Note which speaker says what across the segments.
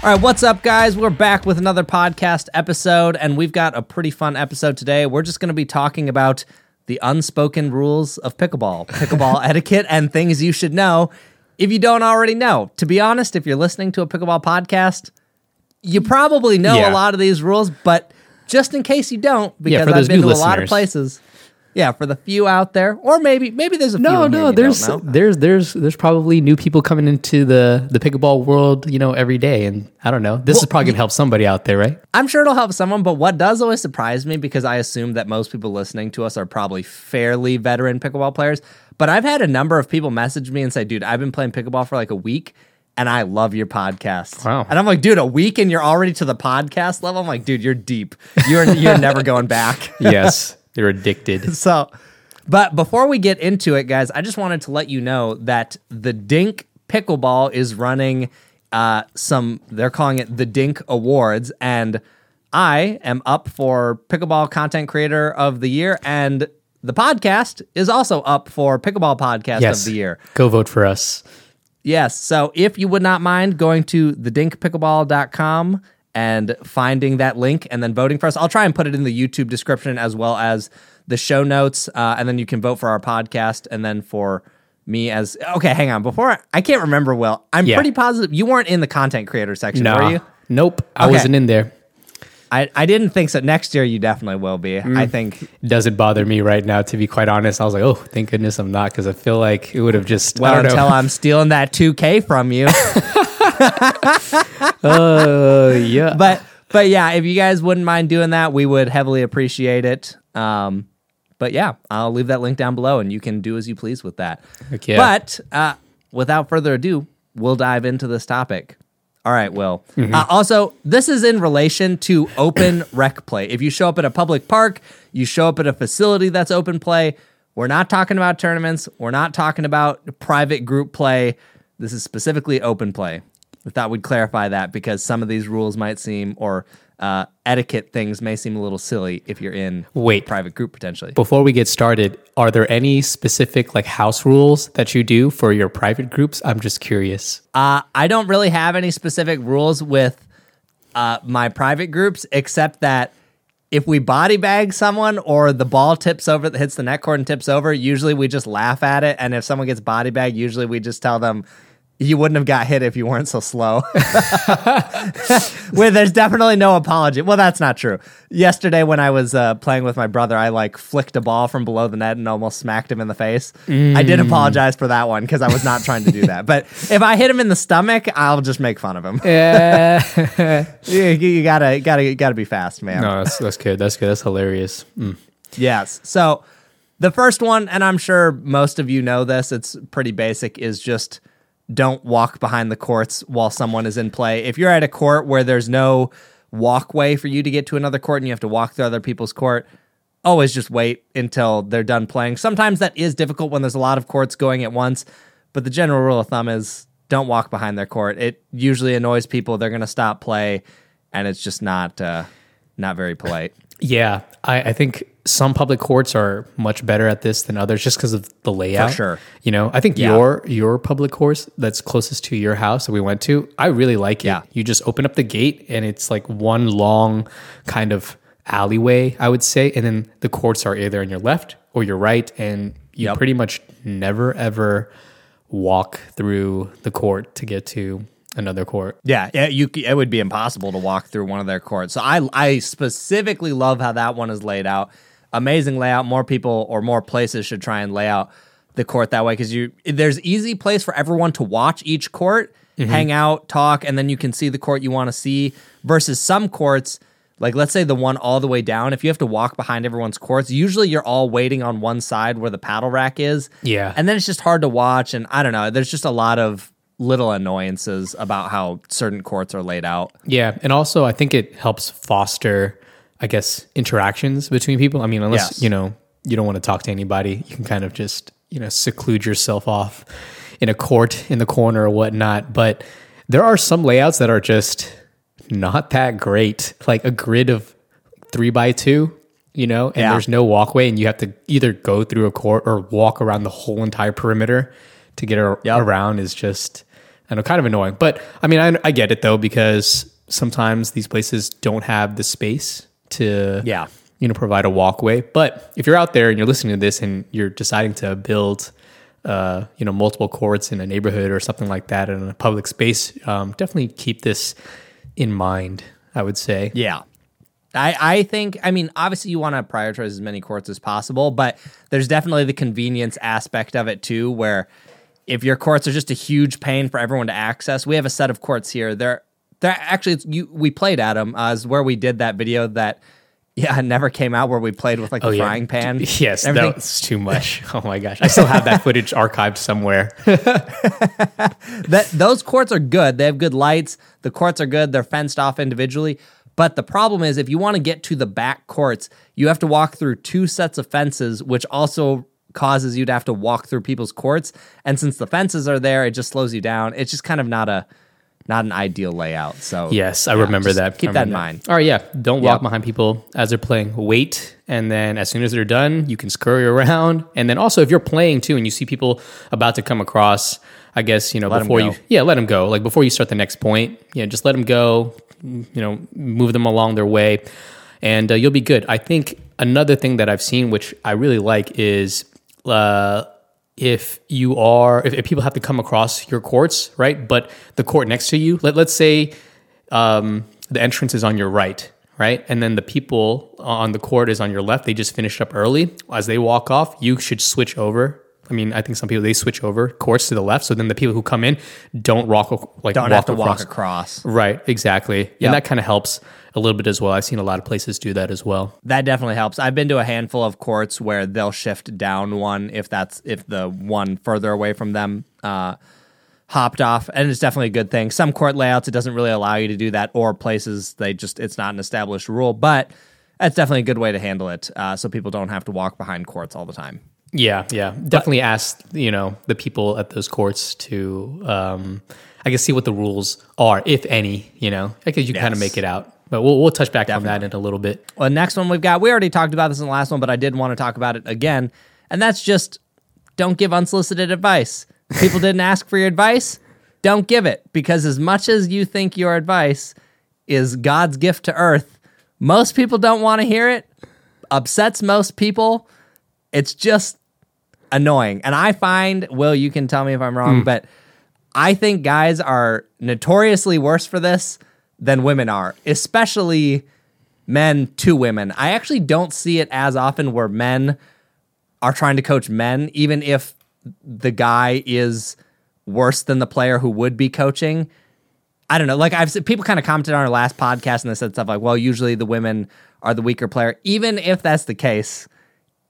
Speaker 1: All right, what's up, guys? We're back with another podcast episode, and we've got a pretty fun episode today. We're just going to be talking about the unspoken rules of pickleball, pickleball etiquette, and things you should know if you don't already know. To be honest, if you're listening to a pickleball podcast, you probably know
Speaker 2: Yeah.
Speaker 1: a lot of these rules, but just in case you don't, because
Speaker 2: for
Speaker 1: I've been to a lot of places. Yeah, for the few out there, or maybe maybe there's a few.
Speaker 2: No, no, there's there's there's there's probably new people coming into the the pickleball world, you know, every day, and I don't know. This is probably gonna help somebody out there, right?
Speaker 1: I'm sure it'll help someone, but what does always surprise me because I assume that most people listening to us are probably fairly veteran pickleball players. But I've had a number of people message me and say, dude, I've been playing pickleball for like a week and I love your podcast.
Speaker 2: Wow.
Speaker 1: And I'm like, dude, a week and you're already to the podcast level? I'm like, dude, you're deep. You're you're never going back.
Speaker 2: yes, they're addicted.
Speaker 1: So, but before we get into it, guys, I just wanted to let you know that the Dink Pickleball is running uh, some, they're calling it the Dink Awards. And I am up for Pickleball Content Creator of the Year. And the podcast is also up for Pickleball Podcast
Speaker 2: Yes,
Speaker 1: of the Year.
Speaker 2: Go vote for us.
Speaker 1: Yes. So if you would not mind going to thedinkpickleball.com and finding that link and then voting for us, I'll try and put it in the YouTube description as well as the show notes. Uh, and then you can vote for our podcast and then for me as. Okay, hang on. Before I, I can't remember, Will. I'm
Speaker 2: Yeah.
Speaker 1: pretty positive you weren't in the content creator section,
Speaker 2: No,
Speaker 1: were you?
Speaker 2: nope, I
Speaker 1: Okay.
Speaker 2: wasn't in there.
Speaker 1: I, I didn't think so. Next year, you definitely will be. I think.
Speaker 2: It doesn't bother me right now, to be quite honest. I was like, oh, thank goodness I'm not, because I feel like it would have just.
Speaker 1: Well,
Speaker 2: I don't
Speaker 1: until
Speaker 2: know.
Speaker 1: I'm stealing that 2K from you.
Speaker 2: Uh, yeah,
Speaker 1: but but yeah, if you guys wouldn't mind doing that, we would heavily appreciate it. Um, but yeah, I'll leave that link down below, and you can do as you please with that.
Speaker 2: Yeah.
Speaker 1: But uh, without further ado, we'll dive into this topic. All right, Will. Uh, also, this is in relation to open rec play. If you show up at a public park, you show up at a facility that's open play. We're not talking about tournaments. We're not talking about private group play. This is specifically open play. Thought we'd clarify that because some of these rules might seem, or uh, etiquette things may seem a little silly if you're in
Speaker 2: Wait.
Speaker 1: a private group potentially.
Speaker 2: Before we get started, are there any specific like house rules that you do for your private groups? I'm just curious.
Speaker 1: Uh, I don't really have any specific rules with uh, my private groups, except that if we body bag someone or the ball tips over, that hits the net cord and tips over, usually we just laugh at it. And if someone gets body bagged, usually we just tell them, you wouldn't have got hit if you weren't so slow. Where there's definitely no apology. Well, that's not true. Yesterday, when I was uh, playing with my brother, I like flicked a ball from below the net and almost smacked him in the face. I did apologize for that one because I was not trying to do that. But if I hit him in the stomach, I'll just make fun of him.
Speaker 2: Yeah.
Speaker 1: you, you gotta, gotta, gotta be fast, man.
Speaker 2: no, that's that's good. That's good. That's hilarious. Mm.
Speaker 1: Yes. So the first one, and I'm sure most of you know this, it's pretty basic, is just don't walk behind the courts while someone is in play. If you're at a court where there's no walkway for you to get to another court and you have to walk through other people's court, always just wait until they're done playing. Sometimes that is difficult when there's a lot of courts going at once, but the general rule of thumb is don't walk behind their court. It usually annoys people. They're going to stop play, and it's just not uh, not very polite.
Speaker 2: Yeah, I, I think some public courts are much better at this than others, just because of the layout.
Speaker 1: sure.
Speaker 2: You know, I think
Speaker 1: Yeah.
Speaker 2: your your public course that's closest to your house that we went to, I really like it.
Speaker 1: Yeah.
Speaker 2: You just open up the gate and it's like one long kind of alleyway, I would say, and then the courts are either on your left or your right, and you
Speaker 1: Yep.
Speaker 2: pretty much never ever walk through the court to get to another court.
Speaker 1: Yeah, yeah, you it would be impossible to walk through one of their courts. So I I specifically love how that one is laid out. Amazing layout. More people or more places should try and lay out the court that way because you there's easy place for everyone to watch each court, mm-hmm. hang out, talk, and then you can see the court you want to see. Versus some courts, like let's say the one all the way down, if you have to walk behind everyone's courts, usually you're all waiting on one side where the paddle rack is.
Speaker 2: Yeah.
Speaker 1: And then it's just hard to watch. And I don't know, there's just a lot of little annoyances about how certain courts are laid out.
Speaker 2: Yeah, and also I think it helps foster, I guess, interactions between people. I mean, unless
Speaker 1: Yes.
Speaker 2: you know you don't want to talk to anybody, you can kind of just you know seclude yourself off in a court in the corner or whatnot. But there are some layouts that are just not that great, like a grid of three by two. you know, and
Speaker 1: Yeah.
Speaker 2: there's no walkway, and you have to either go through a court or walk around the whole entire perimeter to get ar-
Speaker 1: Yep.
Speaker 2: around is just, I know, kind of annoying. But I mean, I, I get it though because sometimes these places don't have the space to,
Speaker 1: Yeah.
Speaker 2: you know, provide a walkway. But if you're out there and you're listening to this and you're deciding to build, uh, you know, multiple courts in a neighborhood or something like that in a public space, um, definitely keep this in mind. I would say.
Speaker 1: Yeah. I, I think, I mean, obviously you want to prioritize as many courts as possible, but there's definitely the convenience aspect of it too, where if your courts are just a huge pain for everyone to access, we have a set of courts here. They're, actually, it's, you, we played Adam uh, is where we did that video that, yeah, never came out where we played with like a
Speaker 2: Oh, yeah.
Speaker 1: frying pan.
Speaker 2: Yes,
Speaker 1: Everything-
Speaker 2: that was too much. Oh my gosh, I still have that footage archived somewhere.
Speaker 1: that those courts are good. They have good lights. The courts are good. They're fenced off individually. But the problem is, if you want to get to the back courts, you have to walk through two sets of fences, which also causes you to have to walk through people's courts. And since the fences are there, it just slows you down. It's just kind of not a not an ideal layout. So
Speaker 2: Yes, I
Speaker 1: yeah,
Speaker 2: remember that.
Speaker 1: Keep
Speaker 2: I
Speaker 1: that in
Speaker 2: remember
Speaker 1: mind.
Speaker 2: All right, yeah. Don't walk
Speaker 1: Yep.
Speaker 2: behind people as they're playing. Wait, and then as soon as they're done, you can scurry around. And then also, if you're playing too, and you see people about to come across, I guess you know
Speaker 1: 'em
Speaker 2: before you, yeah, let them go. Like before you start the next point, yeah, just let them go. You know, move them along their way, and uh, you'll be good. I think another thing that I've seen, which I really like, is. Uh, if you are if, if people have to come across your courts right? But the court next to you let, let's say um, the entrance is on your right right? And then the people on the court is on your left. They just finished up early. As they walk off you should switch over i mean i think some people they switch over courts to the left so then the people who come in don't walk like
Speaker 1: Don't
Speaker 2: walk
Speaker 1: have to
Speaker 2: across.
Speaker 1: walk across.
Speaker 2: right exactly
Speaker 1: Yep.
Speaker 2: and that kind of helps a little bit as well i've seen a lot of places do that as well
Speaker 1: That definitely helps. I've been to a handful of courts where they'll shift down one if that's if the one further away from them uh, hopped off, and it's definitely a good thing. Some court layouts it doesn't really allow you to do that, or places they just it's not an established rule, but that's definitely a good way to handle it, uh, so people don't have to walk behind courts all the time.
Speaker 2: Yeah, yeah. Definitely ask, you know, the people at those courts to um I guess see what the rules are, if any, you know. I guess you kind of make it out. But we'll we'll touch back on that in a little bit.
Speaker 1: Well, next one we've got, we already talked about this in the last one, but I did want to talk about it again. And that's just don't give unsolicited advice. People didn't ask for your advice, don't give it. Because as much as you think your advice is God's gift to earth, most people don't want to hear it, upsets most people. It's just annoying. And I find, Will, you can tell me if I'm wrong, hmm. but I think guys are notoriously worse for this than women are, especially men to women. I actually don't see it as often where men are trying to coach men, even if the guy is worse than the player who would be coaching. I don't know. Like I've seen people kind of commented on our last podcast and they said stuff like, well, usually the women are the weaker player. Even if that's the case,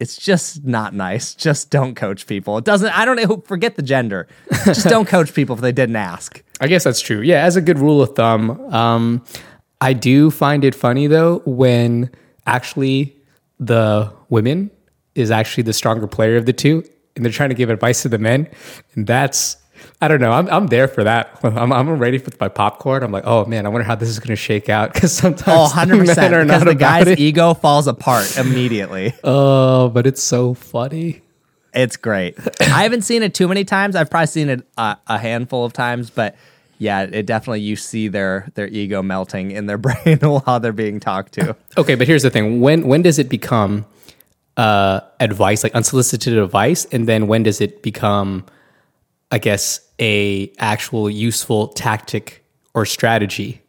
Speaker 1: it's just not nice. Just don't coach people. It doesn't, I don't know, forget the gender. Just don't coach people if they didn't ask.
Speaker 2: I guess that's true. Yeah, as a good rule of thumb, um I do find it funny though when actually the women is actually the stronger player of the two and they're trying to give advice to the men. And that's I don't know. I'm, I'm there for that. I'm, I'm ready for my popcorn. I'm like, oh man, I wonder how this is going to shake out because sometimes
Speaker 1: Oh, 100%.
Speaker 2: men are
Speaker 1: Because
Speaker 2: not
Speaker 1: the guy's
Speaker 2: it.
Speaker 1: ego falls apart immediately.
Speaker 2: Oh, but it's so funny.
Speaker 1: It's great. I haven't seen it too many times. I've probably seen it uh, a handful of times, but yeah, it definitely you see their their ego melting in their brain while they're being talked to.
Speaker 2: Okay, but here's the thing: when when does it become uh, advice, like unsolicited advice, and then when does it become, I guess, a actual useful tactic or strategy?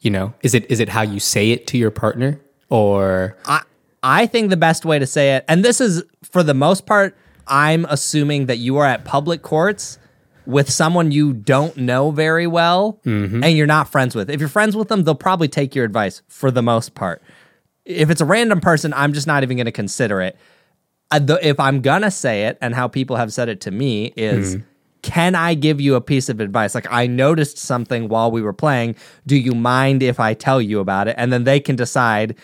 Speaker 2: You know, is it is it how you say it to your partner, or
Speaker 1: I I think the best way to say it, and this is for the most part, I'm assuming that you are at public courts with someone you don't know very well and you're not friends with. If you're friends with them, they'll probably take your advice for the most part. If it's a random person, I'm just not even going to consider it. Uh, if I'm gonna say it, and how people have said it to me is, can I give you a piece of advice? Like I noticed something while we were playing. Do you mind if I tell you about it? And then they can decide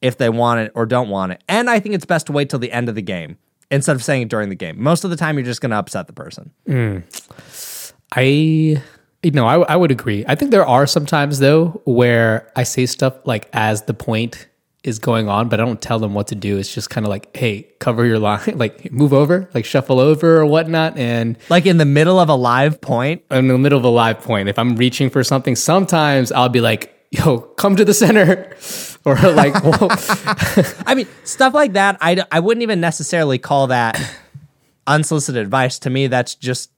Speaker 1: if they want it or don't want it. And I think it's best to wait till the end of the game instead of saying it during the game. Most of the time, you're just gonna upset the person. Hmm.
Speaker 2: I, you know, I, I would agree. I think there are some times though where I say stuff like as the point is going on, but I don't tell them what to do. It's just kind of like, hey, cover your line, like move over, like shuffle over or whatnot. And
Speaker 1: Like in the middle of a live point.
Speaker 2: in the middle of a live point, if I'm reaching for something, sometimes I'll be like, yo, come to the center. Or like,
Speaker 1: I mean, stuff like that, I, I wouldn't even necessarily call that unsolicited advice. To me, that's just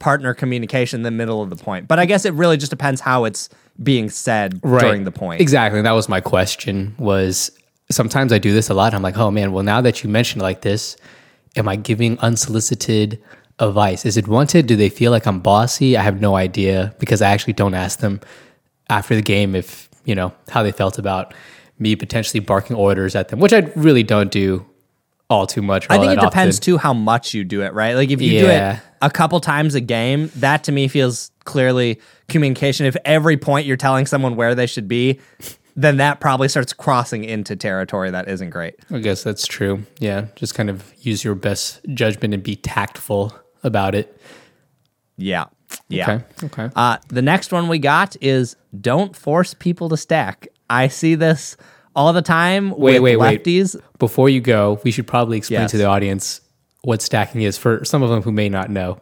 Speaker 1: partner communication in the middle of the point. But I guess it really just depends how it's being said during the point.
Speaker 2: Exactly. That was my question was sometimes I do this a lot. I'm like, oh man, well now that you mentioned it like this, am I giving unsolicited advice? Is it wanted? Do they feel like I'm bossy? I have no idea because I actually don't ask them after the game if, you know, how they felt about me potentially barking orders at them, which I really don't do all too much.
Speaker 1: I think it depends
Speaker 2: often.
Speaker 1: too how much you do it, right? Like if you do it a couple times a game, that to me feels clearly communication. If every point you're telling someone where they should be, then that probably starts crossing into territory that isn't great.
Speaker 2: I guess that's true. Yeah. Just kind of use your best judgment and be tactful about it.
Speaker 1: Yeah. Yeah.
Speaker 2: Okay. Okay.
Speaker 1: Uh, the next one we got is don't force people to stack. I see this all the time
Speaker 2: Wait,
Speaker 1: with
Speaker 2: wait, wait.
Speaker 1: lefties.
Speaker 2: Before you go, we should probably explain
Speaker 1: Yes.
Speaker 2: to the audience what stacking is for some of them who may not know.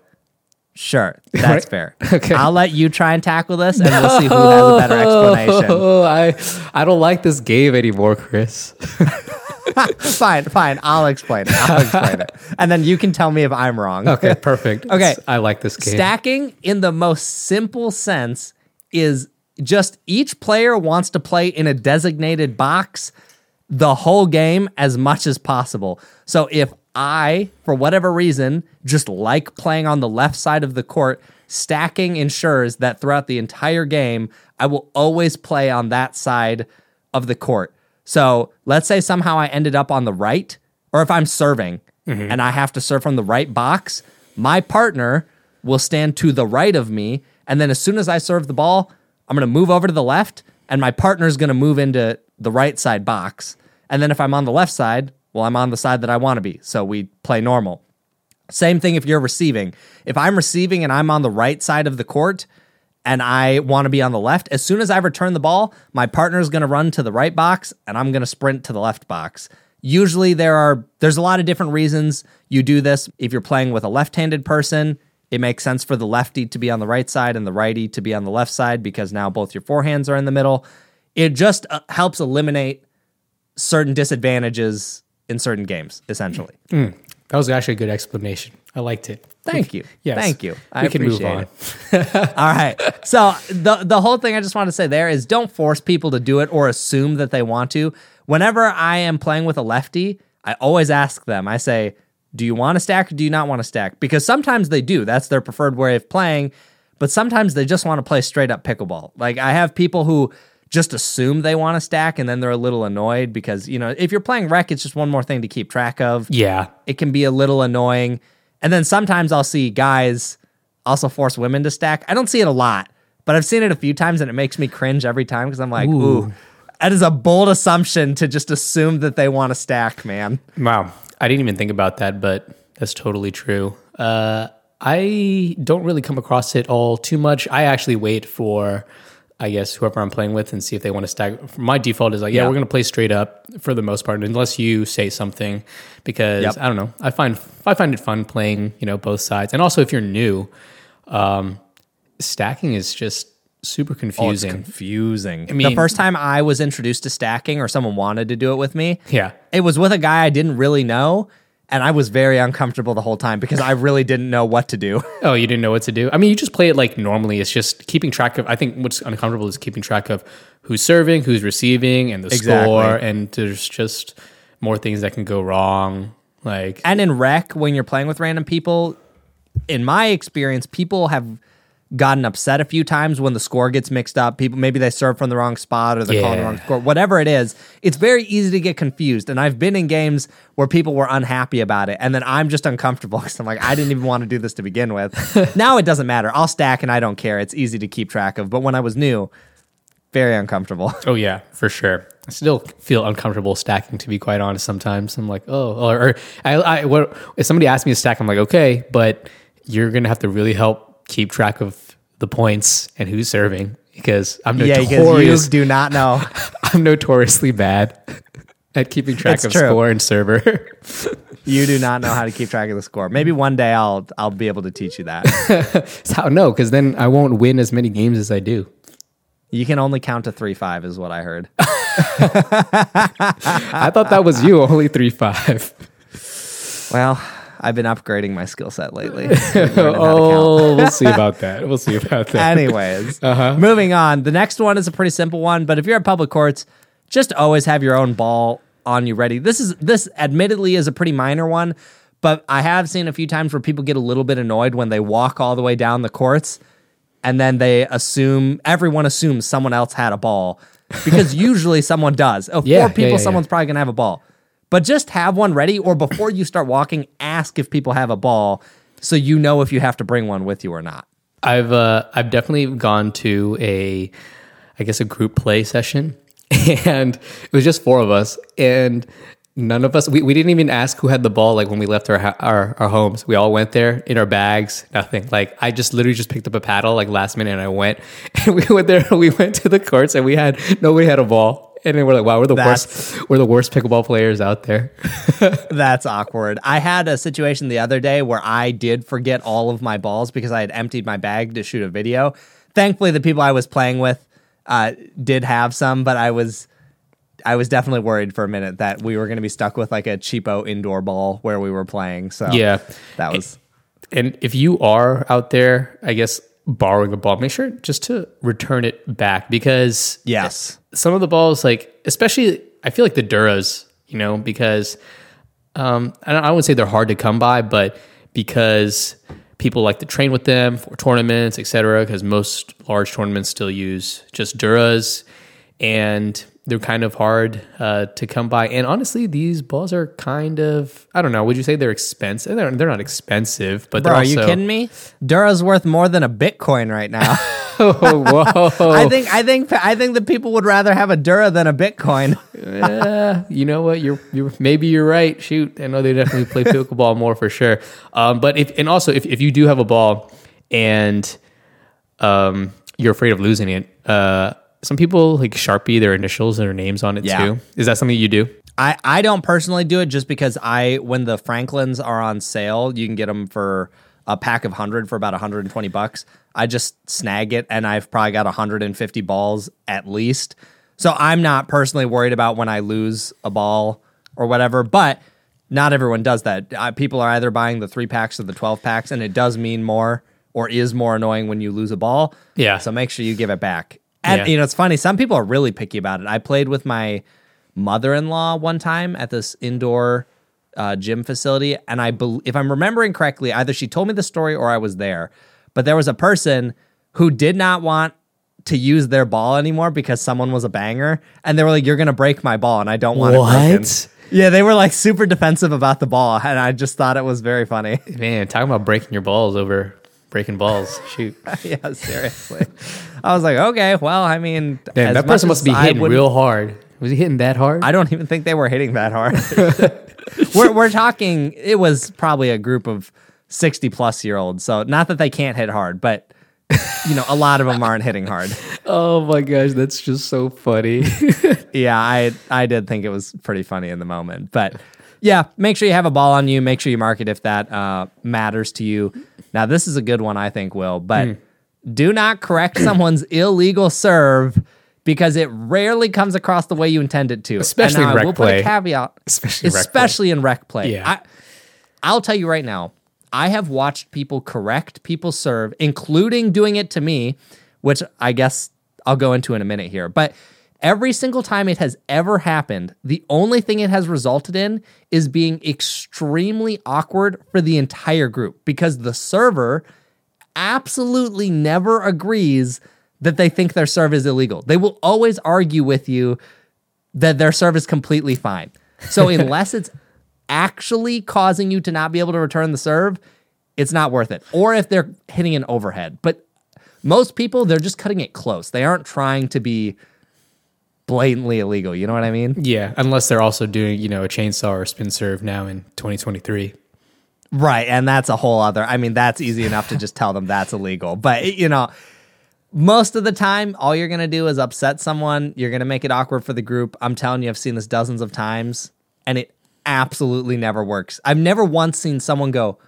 Speaker 1: Sure, that's
Speaker 2: Right.
Speaker 1: fair.
Speaker 2: Okay.
Speaker 1: I'll let you try and tackle this, and we'll see who has a oh, better explanation.
Speaker 2: Oh, I I don't like this game anymore, Chris.
Speaker 1: fine, fine. I'll explain it. I'll explain it, and then you can tell me if I'm wrong.
Speaker 2: Okay, perfect.
Speaker 1: Okay.
Speaker 2: I like this game.
Speaker 1: Stacking in the most simple sense is just each player wants to play in a designated box the whole game as much as possible. So if I, for whatever reason, just like playing on the left side of the court, stacking ensures that throughout the entire game, I will always play on that side of the court. So let's say somehow I ended up on the right, or if I'm serving mm-hmm. and I have to serve from the right box, my partner will stand to the right of me. And then as soon as I serve the ball, I'm going to move over to the left, and my partner's going to move into the right side box. And then if I'm on the left side, well, I'm on the side that I want to be. So we play normal. Same thing if you're receiving. If I'm receiving and I'm on the right side of the court and I want to be on the left, as soon as I return the ball, my partner is going to run to the right box and I'm going to sprint to the left box. Usually there are there's a lot of different reasons you do this. If you're playing with a left-handed person, it makes sense for the lefty to be on the right side and the righty to be on the left side because now both your forehands are in the middle. It just uh, helps eliminate certain disadvantages in certain games essentially. Mm. Mm.
Speaker 2: that was actually a good explanation. I liked it.
Speaker 1: Thank you.
Speaker 2: Yes.
Speaker 1: Thank you. I
Speaker 2: we can move on.
Speaker 1: All right. So the the whole thing I just want to say there is don't force people to do it or assume that they want to. Whenever I am playing with a lefty, I always ask them. I say, "Do you want to stack or do you not want to stack?" Because sometimes they do. That's their preferred way of playing, but sometimes they just want to play straight up pickleball. Like I have people who just assume they want to stack and then they're a little annoyed because, you know, if you're playing rec, it's just one more thing to keep track of
Speaker 2: Yeah.
Speaker 1: it can be a little annoying. And then sometimes I'll see guys also force women to stack. I don't see it a lot, but I've seen it a few times and it makes me cringe every time because I'm like, ooh. that is a bold assumption to just assume that they want to stack, man.
Speaker 2: Wow. I didn't even think about that, but that's totally true. Uh, I don't really come across it all too much. I actually wait for, I guess, whoever I'm playing with and see if they want to stack. My default is like, yeah,
Speaker 1: Yeah.
Speaker 2: we're going to play straight up for the most part, unless you say something, because
Speaker 1: Yep.
Speaker 2: I don't know. I find I find it fun playing, you know, both sides, and also if you're new, um, stacking is just super confusing.
Speaker 1: confusing.
Speaker 2: mean-
Speaker 1: the first time I was introduced to stacking or someone wanted to do it with me,
Speaker 2: yeah.
Speaker 1: it was with a guy I didn't really know. And I was very uncomfortable the whole time because I really didn't know what to do.
Speaker 2: Oh, you didn't know what to do? I mean, you just play it like normally. It's just keeping track of. I think what's uncomfortable is keeping track of who's serving, who's receiving, and the
Speaker 1: Exactly.
Speaker 2: score. And there's just more things that can go wrong. Like,
Speaker 1: And in rec, when you're playing with random people, in my experience, people have gotten upset a few times when the score gets mixed up. People maybe they serve from the wrong spot or they're calling the wrong score. Whatever it is, it's very easy to get confused. And I've been in games where people were unhappy about it, and then I'm just uncomfortable because I'm like, I didn't even want to do this to begin with. now it doesn't matter. I'll stack and I don't care. It's easy to keep track of. But when I was new, very uncomfortable.
Speaker 2: oh yeah, for sure. I still feel uncomfortable stacking. To be quite honest, sometimes I'm like, oh, or, or I, I, what if somebody asks me to stack? I'm like, okay, but you're gonna have to really help keep track of the points and who's serving because I'm
Speaker 1: yeah,
Speaker 2: notorious.
Speaker 1: because you do not know.
Speaker 2: I'm notoriously bad. at keeping track
Speaker 1: It's
Speaker 2: of
Speaker 1: true.
Speaker 2: score and server.
Speaker 1: You do not know how to keep track of the score. Maybe one day I'll I'll be able to teach you that.
Speaker 2: How no, because then I won't win as many games as I do.
Speaker 1: You can only count to three five, is what I heard.
Speaker 2: I thought that was you, only three five.
Speaker 1: Well, I've been upgrading my skill set lately. Learning how to count.
Speaker 2: Oh, we'll see about that. We'll see about that.
Speaker 1: Anyways,
Speaker 2: Uh-huh.
Speaker 1: moving on. The next one is a pretty simple one, but if you're at public courts, just always have your own ball on you ready. This is this admittedly is a pretty minor one, but I have seen a few times where people get a little bit annoyed when they walk all the way down the courts and then they assume everyone assumes someone else had a ball because usually someone does. Oh,
Speaker 2: Yeah,
Speaker 1: four people,
Speaker 2: yeah, yeah.
Speaker 1: someone's probably gonna have a ball. But just have one ready, or before you start walking, ask if people have a ball, so you know if you have to bring one with you or not.
Speaker 2: I've uh, I've definitely gone to a, I guess a group play session, and it was just four of us, and none of us we, we didn't even ask who had the ball. Like when we left our, our our homes, we all went there in our bags. Nothing. Like I just literally just picked up a paddle like last minute, and I went, and we went there. We went to the courts, and we had nobody had a ball. And then we're like, wow, we're the
Speaker 1: That's-
Speaker 2: worst. We're the worst pickleball players out there.
Speaker 1: That's awkward. I had a situation the other day where I did forget all of my balls because I had emptied my bag to shoot a video. Thankfully, the people I was playing with uh, did have some, but I was I was definitely worried for a minute that we were going to be stuck with like a cheapo indoor ball where we were playing. So
Speaker 2: Yeah.
Speaker 1: that was
Speaker 2: And if you are out there, I guess borrowing a ball, make sure just to return it back because
Speaker 1: yes.
Speaker 2: some of the balls, like especially, I feel like the Duras, you know, because um, I, don't, I wouldn't say they're hard to come by, but because people like to train with them for tournaments, etc. Because most large tournaments still use just Duras, and they're kind of hard uh, to come by. And honestly, these balls are kind of I don't know. Would you say they're expensive? They're, they're not expensive, but
Speaker 1: Bro, are you kidding me? Dura's worth more than a Bitcoin right now.
Speaker 2: Oh, whoa!
Speaker 1: I think I think I think that people would rather have a Dura than a Bitcoin.
Speaker 2: Yeah, you know what? You're you're maybe you're right. Shoot, I know they definitely play pickleball more for sure. Um, but if and also if, if you do have a ball and um you're afraid of losing it, uh, some people like sharpie their initials and their names on it
Speaker 1: Yeah.
Speaker 2: too. Is that something you do?
Speaker 1: I, I don't personally do it just because I when the Franklins are on sale, you can get them for a pack of 100 for about 120 bucks. I just snag it and I've probably got 150 balls at least. So I'm not personally worried about when I lose a ball or whatever, but not everyone does that. Uh, people are either buying the 3 packs or the 12 packs and it does mean more or is more annoying when you lose a ball.
Speaker 2: Yeah.
Speaker 1: So make sure you give it back. And
Speaker 2: Yeah.
Speaker 1: you know, it's funny. Some people are really picky about it. I played with my mother-in-law one time at this indoor uh, gym facility, and I, bel if I'm remembering correctly, either she told me the story or I was there. But there was a person who did not want to use their ball anymore because someone was a banger, and they were like, "You're gonna break my ball, and I don't want it broken."
Speaker 2: What?
Speaker 1: Yeah, they were like super defensive about the ball, and I just thought it was very funny.
Speaker 2: Man, talking about breaking your balls over breaking balls. Shoot,
Speaker 1: yeah, seriously. I was like, okay, well, I mean,
Speaker 2: Damn, that person must be
Speaker 1: I
Speaker 2: hitting real hard. Was he hitting that hard?
Speaker 1: I don't even think they were hitting that hard. we're we're talking. It was probably a group of sixty plus year olds. So not that they can't hit hard, but you know, a lot of them aren't hitting hard.
Speaker 2: oh my gosh, that's just so funny.
Speaker 1: Yeah, I I did think it was pretty funny in the moment, but yeah, make sure you have a ball on you. Make sure you mark it if that uh, matters to you. Now, this is a good one, I think, Will, but
Speaker 2: Hmm.
Speaker 1: do not correct someone's illegal serve. Because it rarely comes across the way you intend it to,
Speaker 2: Especially
Speaker 1: and now
Speaker 2: in
Speaker 1: I
Speaker 2: rec
Speaker 1: will
Speaker 2: play.
Speaker 1: put a caveat,
Speaker 2: Especially in rec play.
Speaker 1: in rec play.
Speaker 2: Yeah.
Speaker 1: I, I'll tell you right now, I have watched people correct people serve, including doing it to me, which I guess I'll go into in a minute here. But every single time it has ever happened, the only thing it has resulted in is being extremely awkward for the entire group because the server absolutely never agrees that they think their serve is illegal. They will always argue with you that their serve is completely fine. So unless it's actually causing you to not be able to return the serve, it's not worth it. Or if they're hitting an overhead. But most people, they're just cutting it close. They aren't trying to be blatantly illegal. You know what I mean?
Speaker 2: yeah, unless they're also doing you know a chainsaw or spin serve now in 2023.
Speaker 1: Right. And that's a whole other, I mean, that's easy enough to just tell them that's illegal. But, you know, most of the time, all you're gonna do is upset someone. You're gonna make it awkward for the group. I'm telling you, I've seen this dozens of times, and it absolutely never works. I've never once seen someone go,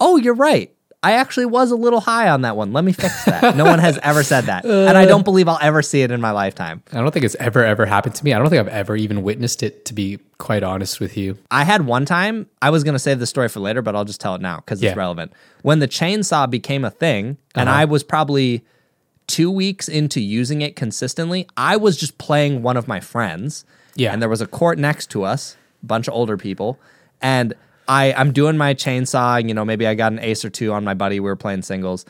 Speaker 1: "Oh, you're right. I actually was a little high on that one. Let me fix that." no one has ever said that, and I don't believe I'll ever see it in my lifetime.
Speaker 2: I don't think it's ever ever happened to me. I don't think I've ever even witnessed it. To be quite honest with you,
Speaker 1: I had one time. I was gonna save the story for later, but I'll just tell it now because
Speaker 2: Yeah.
Speaker 1: it's relevant. When the chainsaw became a thing, and uh-huh. I was probably two weeks into using it consistently, I was just playing one of my friends.
Speaker 2: Yeah.
Speaker 1: And there was a court next to us, a bunch of older people. And I, I'm doing my chainsaw, you know, maybe I got an ace or two on my buddy. We were playing singles.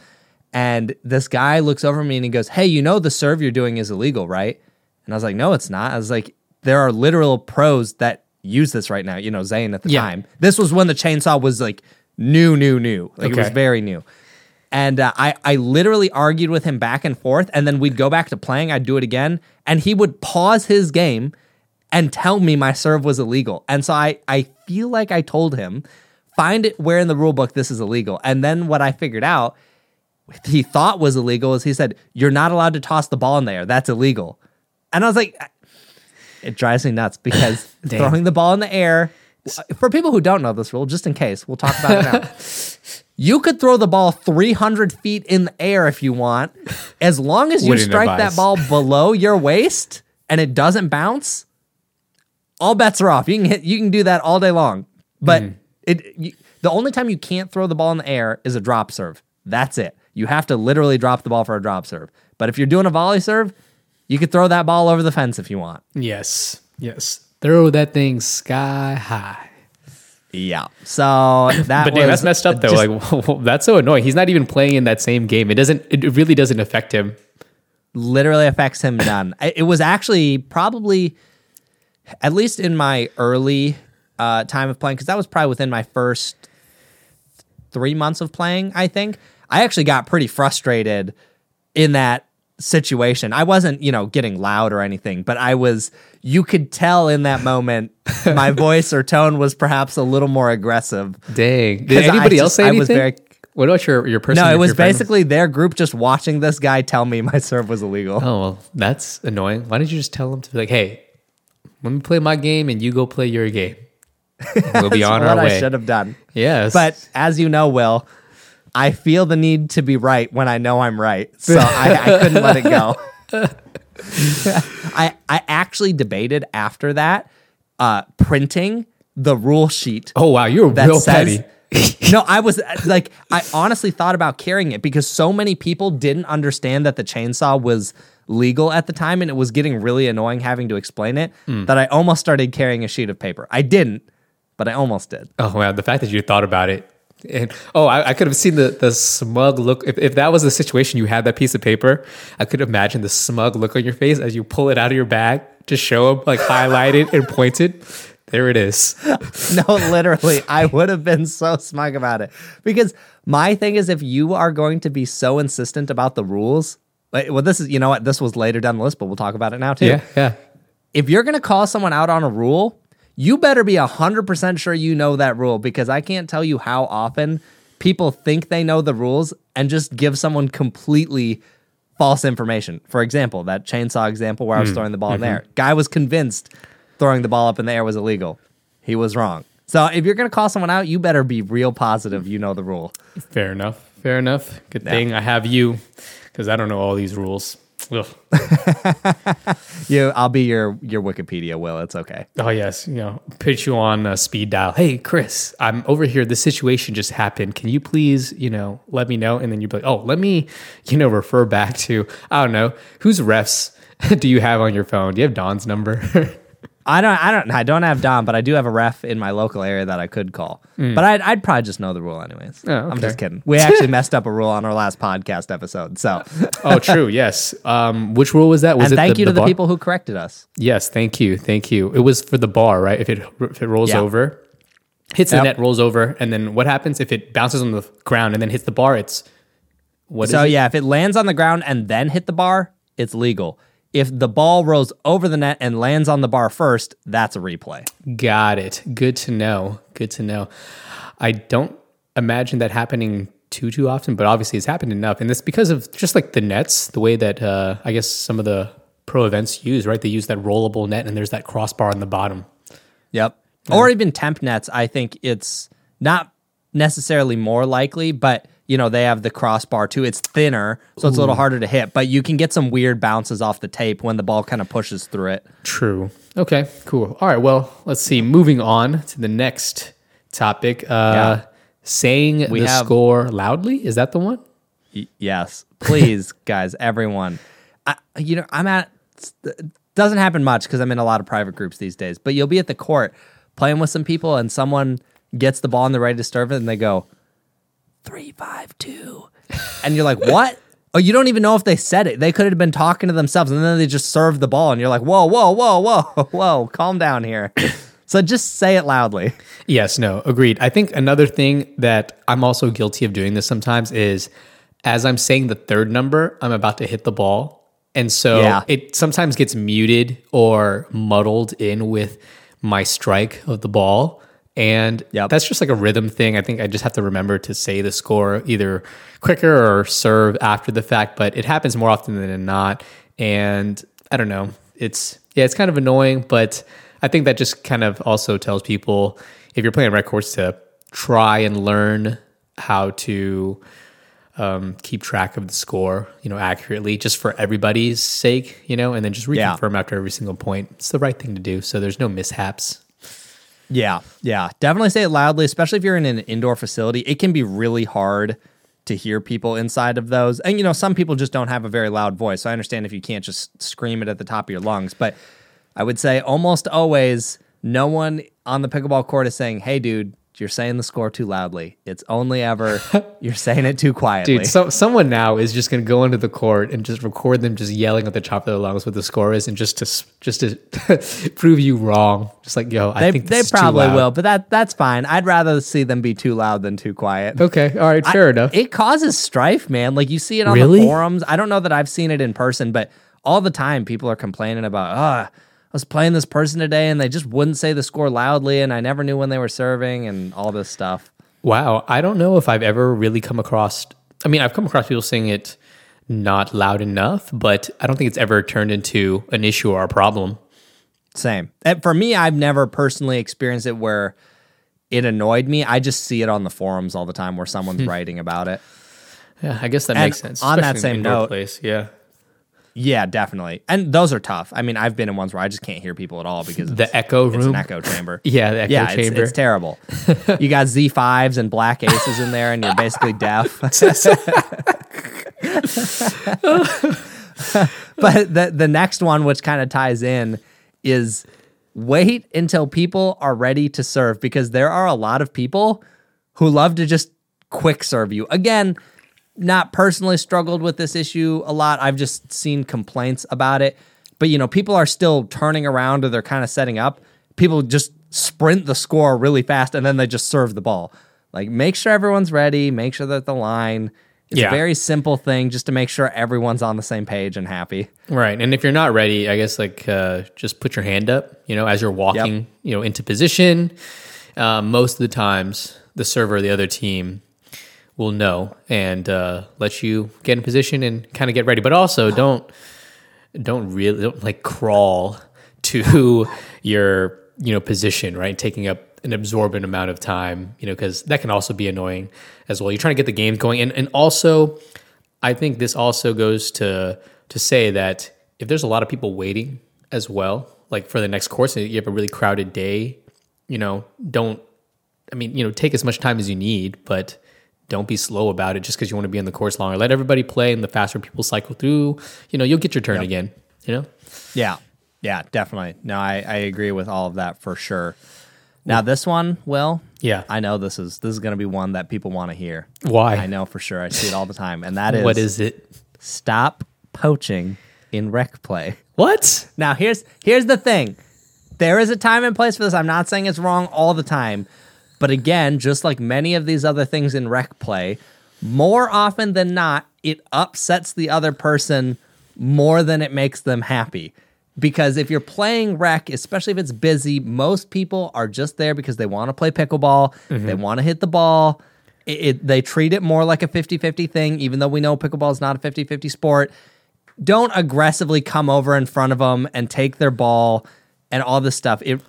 Speaker 1: And this guy looks over me and he goes, Hey, you know the serve you're doing is illegal, right? And I was like, No, it's not. I was like, there are literal pros that use this right now, you know, Zane at the
Speaker 2: Yeah.
Speaker 1: time. This was when the chainsaw was like new, new, new. Like it was very new. And uh, I, I literally argued with him back and forth. And then we'd go back to playing. I'd do it again. And he would pause his game and tell me my serve was illegal. And so I, I feel like I told him, find it where in the rule book this is illegal. And then what I figured out he thought was illegal is he said, You're not allowed to toss the ball in there. That's illegal. And I was like, It drives me nuts because throwing the ball in the air, for people who don't know this rule, just in case, we'll talk about it now. You could throw the ball 300 feet in the air if you want. As long as you
Speaker 2: Wouldn't
Speaker 1: strike
Speaker 2: advise.
Speaker 1: that ball below your waist and it doesn't bounce, all bets are off. You can hit, you can do that all day long. But
Speaker 2: Mm-hmm.
Speaker 1: it you, the only time you can't throw the ball in the air is a drop serve. That's it. You have to literally drop the ball for a drop serve. But if you're doing a volley serve, you could throw that ball over the fence if you want.
Speaker 2: yes, yes, throw that thing sky high.
Speaker 1: Yeah. So that
Speaker 2: But damn, that's messed up though.
Speaker 1: just
Speaker 2: like that's so annoying. He's not even playing in that same game. It doesn't. It really doesn't affect him.
Speaker 1: literally affects him none. It was actually probably, at least in my early uh, time of playing, because that was probably within my first three months of playing. I think I actually got pretty frustrated in that situation. I wasn't, you know, getting loud or anything, but I was. You could tell in that moment, my voice or tone was perhaps a little more aggressive.
Speaker 2: Dang. Did
Speaker 1: I
Speaker 2: anybody else
Speaker 1: just-
Speaker 2: say
Speaker 1: I
Speaker 2: anything?
Speaker 1: was very-
Speaker 2: what about your your person?
Speaker 1: No, it was basically their group just watching this guy tell me my serve was illegal.
Speaker 2: Oh well, that's annoying. Why didn't you just tell him to be like, hey, let me play my game and you go play your game. We'll be
Speaker 1: That's
Speaker 2: on
Speaker 1: what
Speaker 2: our
Speaker 1: I should have done.
Speaker 2: Yes,
Speaker 1: But as you know, Will, I feel the need to be right when I know I'm right. So I, I couldn't let it go. I I actually debated after that uh, printing the rule sheet
Speaker 2: oh wow, you're real
Speaker 1: says.
Speaker 2: petty.
Speaker 1: no, I was uh, like, I honestly thought about carrying it because so many people didn't understand that the chainsaw was legal at the time, and it was getting really annoying having to explain it.
Speaker 2: Hmm.
Speaker 1: That I almost started carrying a sheet of paper. I didn't, but I almost did.
Speaker 2: Oh wow, the fact that you thought about it. And oh, I, I could have seen the, the smug look. If, if that was the situation, you had that piece of paper, I could imagine the smug look on your face as you pull it out of your bag to show them, like highlighted and pointed. There it is.
Speaker 1: No, literally, I would have been so smug about it because my thing is, if you are going to be so insistent about the rules, like, well, this is you know what this was later down the list, but we'll talk about it now too.
Speaker 2: Yeah, yeah.
Speaker 1: If you're going to call someone out on a rule, you better be hundred percent sure you know that rule because I can't tell you how often people think they know the rules and just give someone completely false information. For example, that chainsaw example where I was
Speaker 2: Hmm.
Speaker 1: throwing the ball in
Speaker 2: Mm-hmm.
Speaker 1: there, guy was convinced throwing the ball up in the air was illegal. He was wrong. So if you're going to call someone out, you better be real positive you know the rule.
Speaker 2: Fair enough. Fair enough. Good thing I have you because I don't know all these rules.
Speaker 1: You, I'll be your your Wikipedia. Will it's okay.
Speaker 2: Oh yes, you know, pitch you on uh, speed dial. Hey, Chris, I'm over here. This situation just happened. Can you please, you know, let me know? And then you'd be like, oh, let me, you know, refer back to I don't know whose refs do you have on your phone? Do you have Don's number?
Speaker 1: I don't, I don't, I don't have Dom, but I do have a ref in my local area that I could call. But I'd, I'd probably just know the rule anyways.
Speaker 2: Oh,
Speaker 1: I'm just kidding. We actually messed up a rule on our last podcast episode. So,
Speaker 2: oh, true. Yes. Um, which rule was that? Was
Speaker 1: and
Speaker 2: it
Speaker 1: thank you to the
Speaker 2: bar?
Speaker 1: people who corrected us.
Speaker 2: Yes, thank you, thank you. It was for the bar, right? If it if it rolls
Speaker 1: Yeah.
Speaker 2: over, hits the net, rolls over, and then what happens if it bounces on the ground and then hits the bar? It's what is
Speaker 1: So yeah, if it lands on the ground and then hit the bar, it's legal. If the ball rolls over the net and lands on the bar first, that's a replay.
Speaker 2: Got it. Good to know. Good to know. I don't imagine that happening too too often, but obviously it's happened enough, and it's because of just like the nets, the way that uh, I guess some of the pro events use, right? They use that rollable net, and there's that crossbar on the bottom.
Speaker 1: Yep. Or even temp nets. I think it's not necessarily more likely, but you know they have the crossbar too. It's thinner, so it's a little harder to hit, but you can get some weird bounces off the tape when the ball kind of pushes through it.
Speaker 2: True. Okay. Cool. All right. Well, let's see. Moving on to the next topic. Uh, Saying
Speaker 1: We
Speaker 2: the
Speaker 1: have-
Speaker 2: score loudly. Is that the one?
Speaker 1: Y- yes, please, guys, everyone. I, you know, I'm at. Doesn't happen much because I'm in a lot of private groups these days. But you'll be at the court playing with some people, and someone gets the ball and they're ready to serve it, and they go three five two, and you're like, what? Oh, you don't even know if they said it. They could have been talking to themselves, and then they just served the ball, and you're like, whoa, whoa, whoa, whoa, whoa, calm down here. so just say it loudly.
Speaker 2: Yes, no, agreed. I think another thing that I'm also guilty of doing this sometimes is as I'm saying the third number, I'm about to hit the ball. And so
Speaker 1: Yeah.
Speaker 2: it sometimes gets muted or muddled in with my strike of the ball. And
Speaker 1: Yep.
Speaker 2: that's just like a rhythm thing. I think I just have to remember to say the score either quicker or serve after the fact, but it happens more often than not. And I don't know. It's yeah, it's kind of annoying, but I think that just kind of also tells people if you're playing rec courts to try and learn how to um, keep track of the score, you know, accurately, just for everybody's sake, you know, and then just
Speaker 1: Yeah.
Speaker 2: reconfirm after every single point. It's the right thing to do, so there's no mishaps.
Speaker 1: Yeah, yeah. Definitely say it loudly, especially if you're in an indoor facility. It can be really hard to hear people inside of those. And you know, some people just don't have a very loud voice. So I understand if you can't just scream it at the top of your lungs, but I would say almost always no one on the pickleball court is saying, "Hey dude, you're saying the score too loudly." It's only ever you're saying it too quietly.
Speaker 2: Dude, so, someone now is just going to go into the court and just record them just yelling at the top of their lungs what the score is, and just to just to prove you wrong. Just like, yo, I
Speaker 1: they
Speaker 2: think this
Speaker 1: they
Speaker 2: is too
Speaker 1: probably will, but that that's fine. I'd rather see them be too loud than too quiet.
Speaker 2: Okay, all right, fair enough.
Speaker 1: It causes strife, man. Like you see it on
Speaker 2: Really?
Speaker 1: the forums. I don't know that I've seen it in person, but all the time people are complaining about, ah, I was playing this person today and they just wouldn't say the score loudly and I never knew when they were serving and all this stuff.
Speaker 2: Wow, I don't know if I've ever really come across. I mean, I've come across people saying it not loud enough, but I don't think it's ever turned into an issue or a problem.
Speaker 1: Same. And for me, I've never personally experienced it where it annoyed me. I just see it on the forums all the time where someone's hmm. writing about it.
Speaker 2: Yeah, I guess that
Speaker 1: And
Speaker 2: makes sense.
Speaker 1: on that same note-
Speaker 2: place. Yeah,
Speaker 1: Yeah, definitely. And those are tough. I mean, I've been in ones where I just can't hear people at all because
Speaker 2: the
Speaker 1: it's,
Speaker 2: echo
Speaker 1: it's
Speaker 2: room.
Speaker 1: an echo chamber.
Speaker 2: Yeah, the echo
Speaker 1: yeah, it's,
Speaker 2: chamber.
Speaker 1: it's terrible. you got Z5s and black aces in there, and you're basically deaf. but the the next one, which kind of ties in, is wait until people are ready to serve because there are a lot of people who love to just quick serve you. Again, not personally struggled with this issue a lot. I've just seen complaints about it. But you know, people are still turning around or they're kind of setting up. People just sprint the score really fast and then they just serve the ball. Like make sure everyone's ready, make sure that the line it's
Speaker 2: Yeah.
Speaker 1: a very simple thing just to make sure everyone's on the same page and happy.
Speaker 2: Right. And if you're not ready, I guess like uh, just put your hand up, you know, as you're walking, you know, into position. Uh, most of the times, the server the other team will know and uh, let you get in position and kind of get ready. But also, don't don't really don't like crawl to your you know position, right? Taking up an absorbent amount of time, you know, because that can also be annoying as well. You're trying to get the game going, and and also, I think this also goes to to say that if there's a lot of people waiting as well, like for the next course, and you have a really crowded day, you know, don't. I mean, you know, take as much time as you need, but don't be slow about it just because you want to be in the course longer. Let everybody play, and the faster people cycle through, you know, you'll get your turn again. You know,
Speaker 1: Yeah. Yeah, definitely. No, I, I agree with all of that for sure. Now this one, Will,
Speaker 2: Yeah.
Speaker 1: I know this is this is gonna be one that people want to hear.
Speaker 2: why?
Speaker 1: I know for sure. I see it all the time. And that is
Speaker 2: What is it?
Speaker 1: stop poaching in rec play.
Speaker 2: What?
Speaker 1: Now here's here's the thing. There is a time and place for this. I'm not saying it's wrong all the time. But again, just like many of these other things in rec play, more often than not, it upsets the other person more than it makes them happy. Because if you're playing rec, especially if it's busy, most people are just there because they want to play pickleball, mm-hmm. they want to hit the ball, it, it, they treat it more like a 50-50 thing, even though we know pickleball is not a 50-50 sport. Don't aggressively come over in front of them and take their ball and all this stuff. It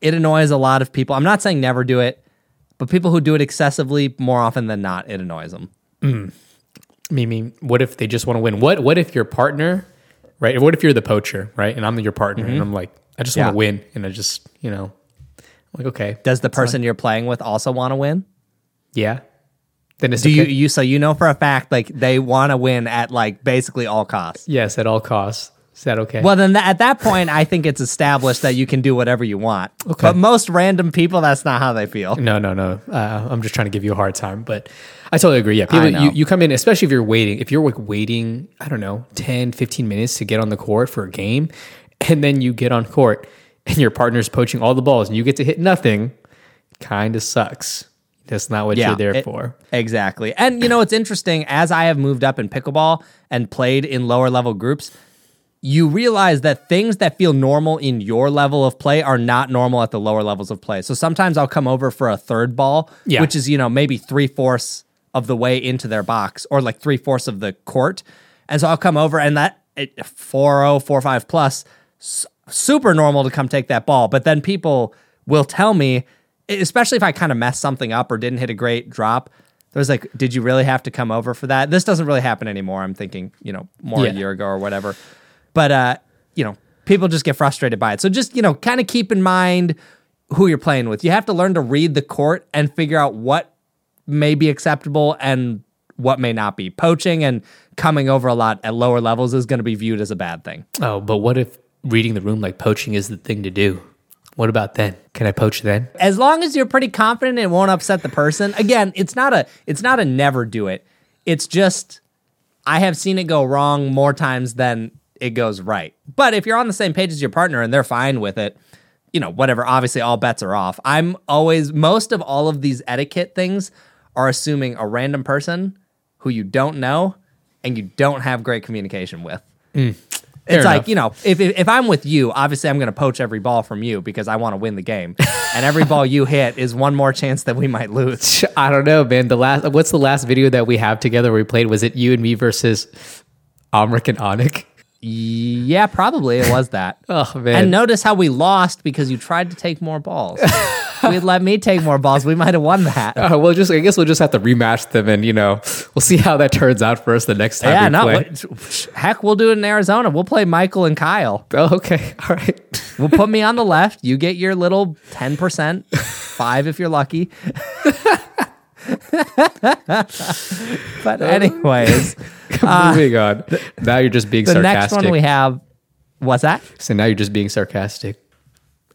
Speaker 1: it annoys a lot of people. I'm not saying never do it, but people who do it excessively more often than not, it annoys them. Mm.
Speaker 2: I mean, what if they just want to win? What what if your partner, right? What if you're the poacher, right? And I'm your partner, and mm-hmm. I'm like, I just
Speaker 1: Yeah.
Speaker 2: want to win, and I just, you know, I'm like, okay,
Speaker 1: Does the person you're playing with also want to win?
Speaker 2: yeah. Then it's
Speaker 1: Do you you so you know for a fact like they want to win at like basically all costs?
Speaker 2: yes, at all costs. Is that okay?
Speaker 1: Well, then tha- at that point, I think it's established that you can do whatever you want.
Speaker 2: Okay.
Speaker 1: But most random people, that's not how they feel.
Speaker 2: No, no, no. Uh, I'm just trying to give you a hard time, but I totally agree. Yeah, people, you, you come in, especially if you're waiting. If you're like waiting, I don't know, 10, 15 minutes to get on the court for a game, and then you get on court and your partner's poaching all the balls and you get to hit nothing, kind of sucks. That's not what you're there
Speaker 1: it-
Speaker 2: for.
Speaker 1: Exactly. And you know, it's interesting as I have moved up in pickleball and played in lower level groups, you realize that things that feel normal in your level of play are not normal at the lower levels of play. So sometimes I'll come over for a third ball,
Speaker 2: Yeah.
Speaker 1: which is, you know, maybe three fourths of the way into their box or like three fourths of the court. And so I'll come over and that it, 4 4 5 plus, super normal to come take that ball. But then people will tell me, especially if I kind of messed something up or didn't hit a great drop, there was like, did you really have to come over for that? This doesn't really happen anymore. I'm thinking, you know, more
Speaker 2: Yeah.
Speaker 1: a year ago or whatever. But uh, you know, people just get frustrated by it. So just, you know, kind of keep in mind who you're playing with. You have to learn to read the court and figure out what may be acceptable and what may not be. Poaching and coming over a lot at lower levels is going to be viewed as a bad thing.
Speaker 2: Oh, but what if reading the room like poaching is the thing to do? What about then? Can I poach then?
Speaker 1: as long as you're pretty confident it won't upset the person again it's not a it's not a never do it it's just i have seen it go wrong more times than it goes right but if you're on the same page as your partner and they're fine with it you know whatever obviously all bets are off i'm always most of all of these etiquette things are assuming a random person who you don't know and you don't have great communication with mm.
Speaker 2: Fair
Speaker 1: it's like you know, if, if if I'm with you, obviously I'm going to poach every ball from you because I want to win the game, and every ball you hit is one more chance that we might lose.
Speaker 2: I don't know, man. The last, what's the last video that we have together where we played? Was it you and me versus Amrik and Anik?
Speaker 1: Yeah, probably it was that.
Speaker 2: Oh man,
Speaker 1: And notice how we lost because you tried to take more balls. if you'd let me take more balls, we might have won that.
Speaker 2: Uh, we'll just, I guess we'll just have to rematch them, and you know, we'll see how that turns out for us the next time
Speaker 1: yeah,
Speaker 2: we
Speaker 1: no, what- heck, we'll do it in Arizona. We'll play Michael and Kyle.
Speaker 2: Oh, okay, all right.
Speaker 1: We'll put me on the left. You get your little ten percent, five if you're lucky. but anyways,
Speaker 2: Moving on. Now you're just being
Speaker 1: the
Speaker 2: sarcastic.
Speaker 1: next one we have. What's that?
Speaker 2: so now you're just being sarcastic,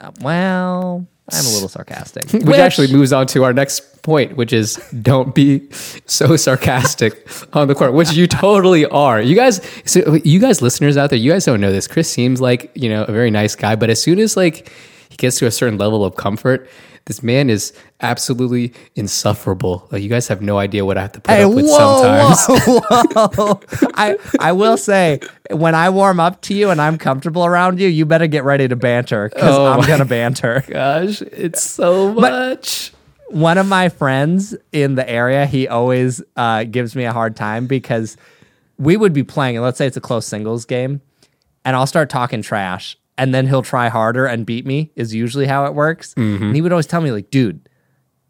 Speaker 1: Uh, well, I'm a little sarcastic.
Speaker 2: which, actually moves on to our next point, which is don't be so sarcastic on the court, which you totally are. You guys, so you guys listeners out there, you guys don't know this. Chris seems like you know a very nice guy, but as soon as like he gets to a certain level of comfort. This man is absolutely insufferable. Like you guys have no idea what I have to put
Speaker 1: Hey,
Speaker 2: up with
Speaker 1: whoa,
Speaker 2: sometimes.
Speaker 1: whoa, whoa. I I will say when I warm up to you and I'm comfortable around you, you better get ready to banter because
Speaker 2: Oh
Speaker 1: I'm gonna banter.
Speaker 2: Gosh, it's so much.
Speaker 1: one of my friends in the area, he always uh, gives me a hard time because we would be playing, and let's say it's a close singles game, and I'll start talking trash, and then he'll try harder and beat me, is usually how it works. Mm-hmm. And he would always tell me, like, dude,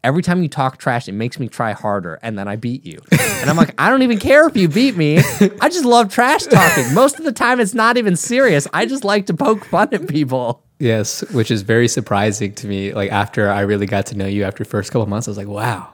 Speaker 1: every time you talk trash, it makes me try harder, and then I beat you. and I'm like, I don't even care if you beat me. I just love trash talking. Most of the time, it's not even serious. I just like to poke fun at people.
Speaker 2: Yes, which is very surprising to me. Like after I really got to know you after the first couple months, I was like, wow,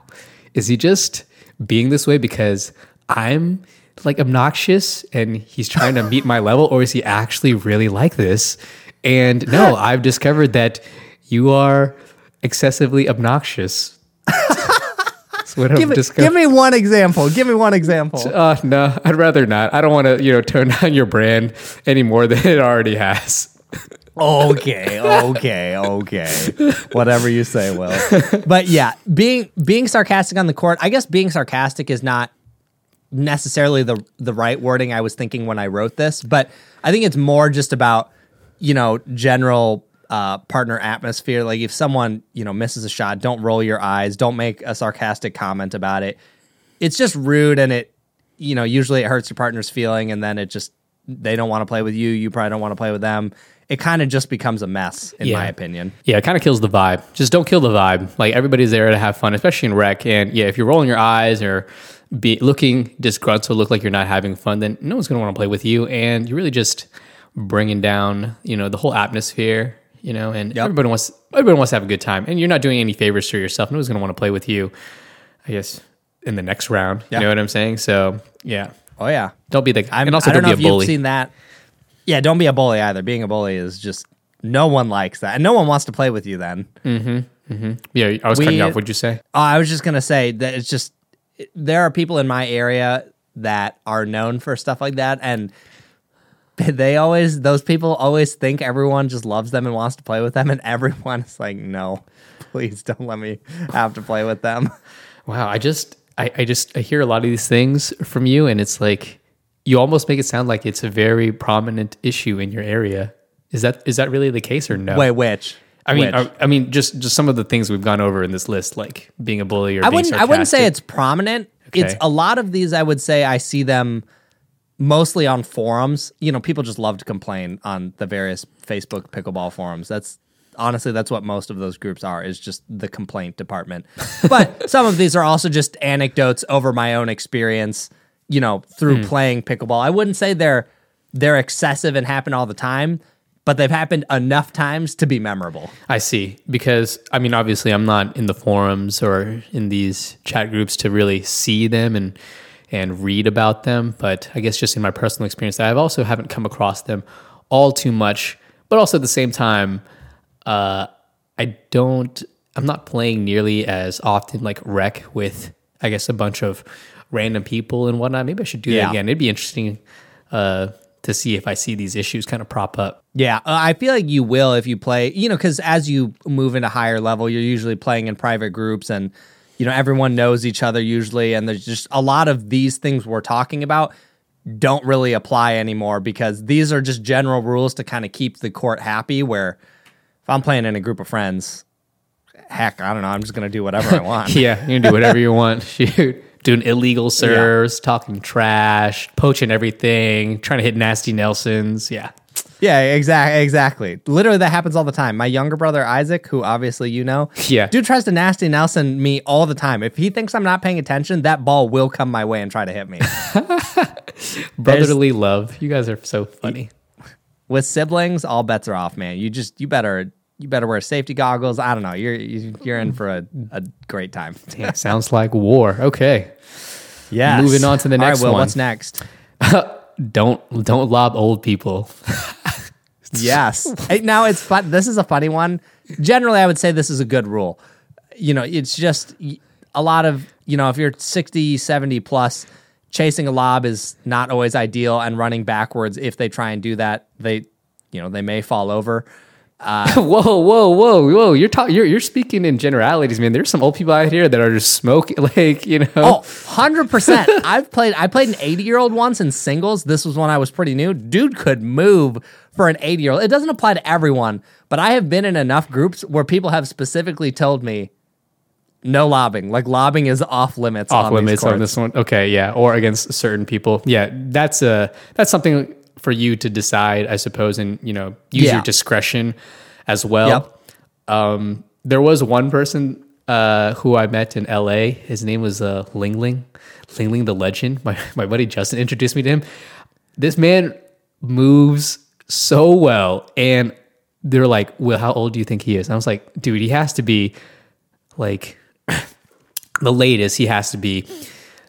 Speaker 2: is he just being this way because I'm like obnoxious and he's trying to meet my level, or is he actually really like this? And no, I've discovered that you are excessively obnoxious. That's what I've
Speaker 1: Give, me-
Speaker 2: discovered.
Speaker 1: give me one example. Give me one example.
Speaker 2: uh, no, I'd rather not. I don't want to, you know, turn down your brand any more than it already has.
Speaker 1: okay, okay, okay. Whatever you say, Will. But yeah, being being sarcastic on the court, I guess being sarcastic is not necessarily the the right wording I was thinking when I wrote this, but I think it's more just about, you know, general uh, partner atmosphere. Like if someone you know misses a shot, don't roll your eyes, don't make a sarcastic comment about it. It's just rude, and it you know usually it hurts your partner's feeling, and then it just they don't want to play with you. You probably don't want to play with them. It kind of just becomes a mess, in
Speaker 2: Yeah.
Speaker 1: my opinion.
Speaker 2: Yeah, it kind of kills the vibe. Just don't kill the vibe. Like everybody's there to have fun, especially in rec. And yeah, if you're rolling your eyes or be looking disgruntled, look like you're not having fun, then no one's going to want to play with you. And you're really just bringing down, you know, the whole atmosphere. You know, and
Speaker 1: Yep.
Speaker 2: everybody wants everybody wants to have a good time, and you're not doing any favors to yourself. No one's going to want to play with you. I guess in the next round.
Speaker 1: Yeah.
Speaker 2: You know what I'm saying? So yeah,
Speaker 1: Oh yeah,
Speaker 2: don't be the
Speaker 1: I'm,
Speaker 2: and also
Speaker 1: I don't
Speaker 2: don't,
Speaker 1: know
Speaker 2: be
Speaker 1: if
Speaker 2: a bully.
Speaker 1: you've seen that. Yeah, don't be a bully either. Being a bully is just no one likes that, and no one wants to play with you. Then mm-hmm, mm-hmm.
Speaker 2: yeah, I was cutting
Speaker 1: We-
Speaker 2: you off. What'd you say?
Speaker 1: Oh, I was just gonna say that it's just there are people in my area that are known for stuff like that, and they always those people always think everyone just loves them and wants to play with them, and everyone is like, no, please don't let me have to play with them.
Speaker 2: Wow, I just I, I just I hear a lot of these things from you and it's like you almost make it sound like it's a very prominent issue in your area. Is that is that really the case or no?
Speaker 1: Wait, which?
Speaker 2: I mean? I, mean just just some of the things we've gone over in this list like being a bully or
Speaker 1: I
Speaker 2: being
Speaker 1: wouldn't. I wouldn't say it's prominent. It's a lot of these. I would say I see them mostly on forums. You know, people just love to complain on the various Facebook pickleball forums. That's honestly that's what most of those groups are. Is just the complaint department. But some of these are also just anecdotes over my own experience. You know, through hmm. playing pickleball. I wouldn't say they're they're excessive and happen all the time. But they've happened enough times to be memorable.
Speaker 2: I see. Because I mean, obviously, I'm not in the forums or in these chat groups to really see them and and read about them. But I guess just in my personal experience, I've also haven't come across them all too much. But also at the same time, uh, I don't. I'm not playing nearly as often like rec with I guess a bunch of random people and whatnot. Maybe I should do
Speaker 1: Yeah.
Speaker 2: that again. It'd be interesting uh, to see if I see these issues kind of prop up.
Speaker 1: Yeah, uh, I feel like you will if you play, you know, because as you move into higher level, you're usually playing in private groups and, you know, everyone knows each other usually. And there's just a lot of these things we're talking about don't really apply anymore because these are just general rules to kind of keep the court happy. Where if I'm playing in a group of friends, heck, I don't know, I'm just going to do whatever I want.
Speaker 2: Yeah, you can do whatever you want. Shoot. Doing illegal serves, talking trash, poaching everything, trying to hit nasty Nelsons. Yeah.
Speaker 1: Yeah, exactly. Exactly. Literally, that happens all the time. My younger brother Isaac, who obviously you know,
Speaker 2: Yeah.
Speaker 1: dude tries to nasty Nelson me all the time. If he thinks I'm not paying attention, that ball will come my way and try to hit me.
Speaker 2: Brotherly love. You guys are so funny.
Speaker 1: With siblings, all bets are off, man. You just you better you better wear safety goggles. I don't know. You're you're in for a, a great time.
Speaker 2: Yeah, sounds like war. Okay.
Speaker 1: Yeah.
Speaker 2: Moving on to the next
Speaker 1: Will,
Speaker 2: one.
Speaker 1: What's next?
Speaker 2: Don't don't lob old people.
Speaker 1: Yes. Now it's fun. This is a funny one. Generally, I would say this is a good rule. You know, it's just a lot of, you know, if you're 60, 70 plus, chasing a lob is not always ideal and running backwards if they try and do that, they you know, they may fall over.
Speaker 2: Uh, whoa, whoa, whoa, whoa! You're talking. You're you're speaking in generalities, man. There's some old people out here that are just smoking, like you know.
Speaker 1: Oh, 100%. I've played I played an 80-year-old once in singles. This was when I was pretty new. Dude could move for an 80-year-old. It doesn't apply to everyone, but I have been in enough groups where people have specifically told me no lobbing. Like lobbing is off limits
Speaker 2: off
Speaker 1: on
Speaker 2: limits on this one. Okay, yeah, or against certain people. Yeah, that's a that's something for you to decide, I suppose, and you know, use
Speaker 1: Yeah.
Speaker 2: your discretion as well.
Speaker 1: Yep.
Speaker 2: Um, there was one person uh, who I met in L.A. His name was uh, Ling Ling, Ling Ling the legend. My my buddy Justin introduced me to him. This man moves so well, and they're like, "Well, how old do you think he is?" And I was like, "Dude, he has to be like." the latest he has to be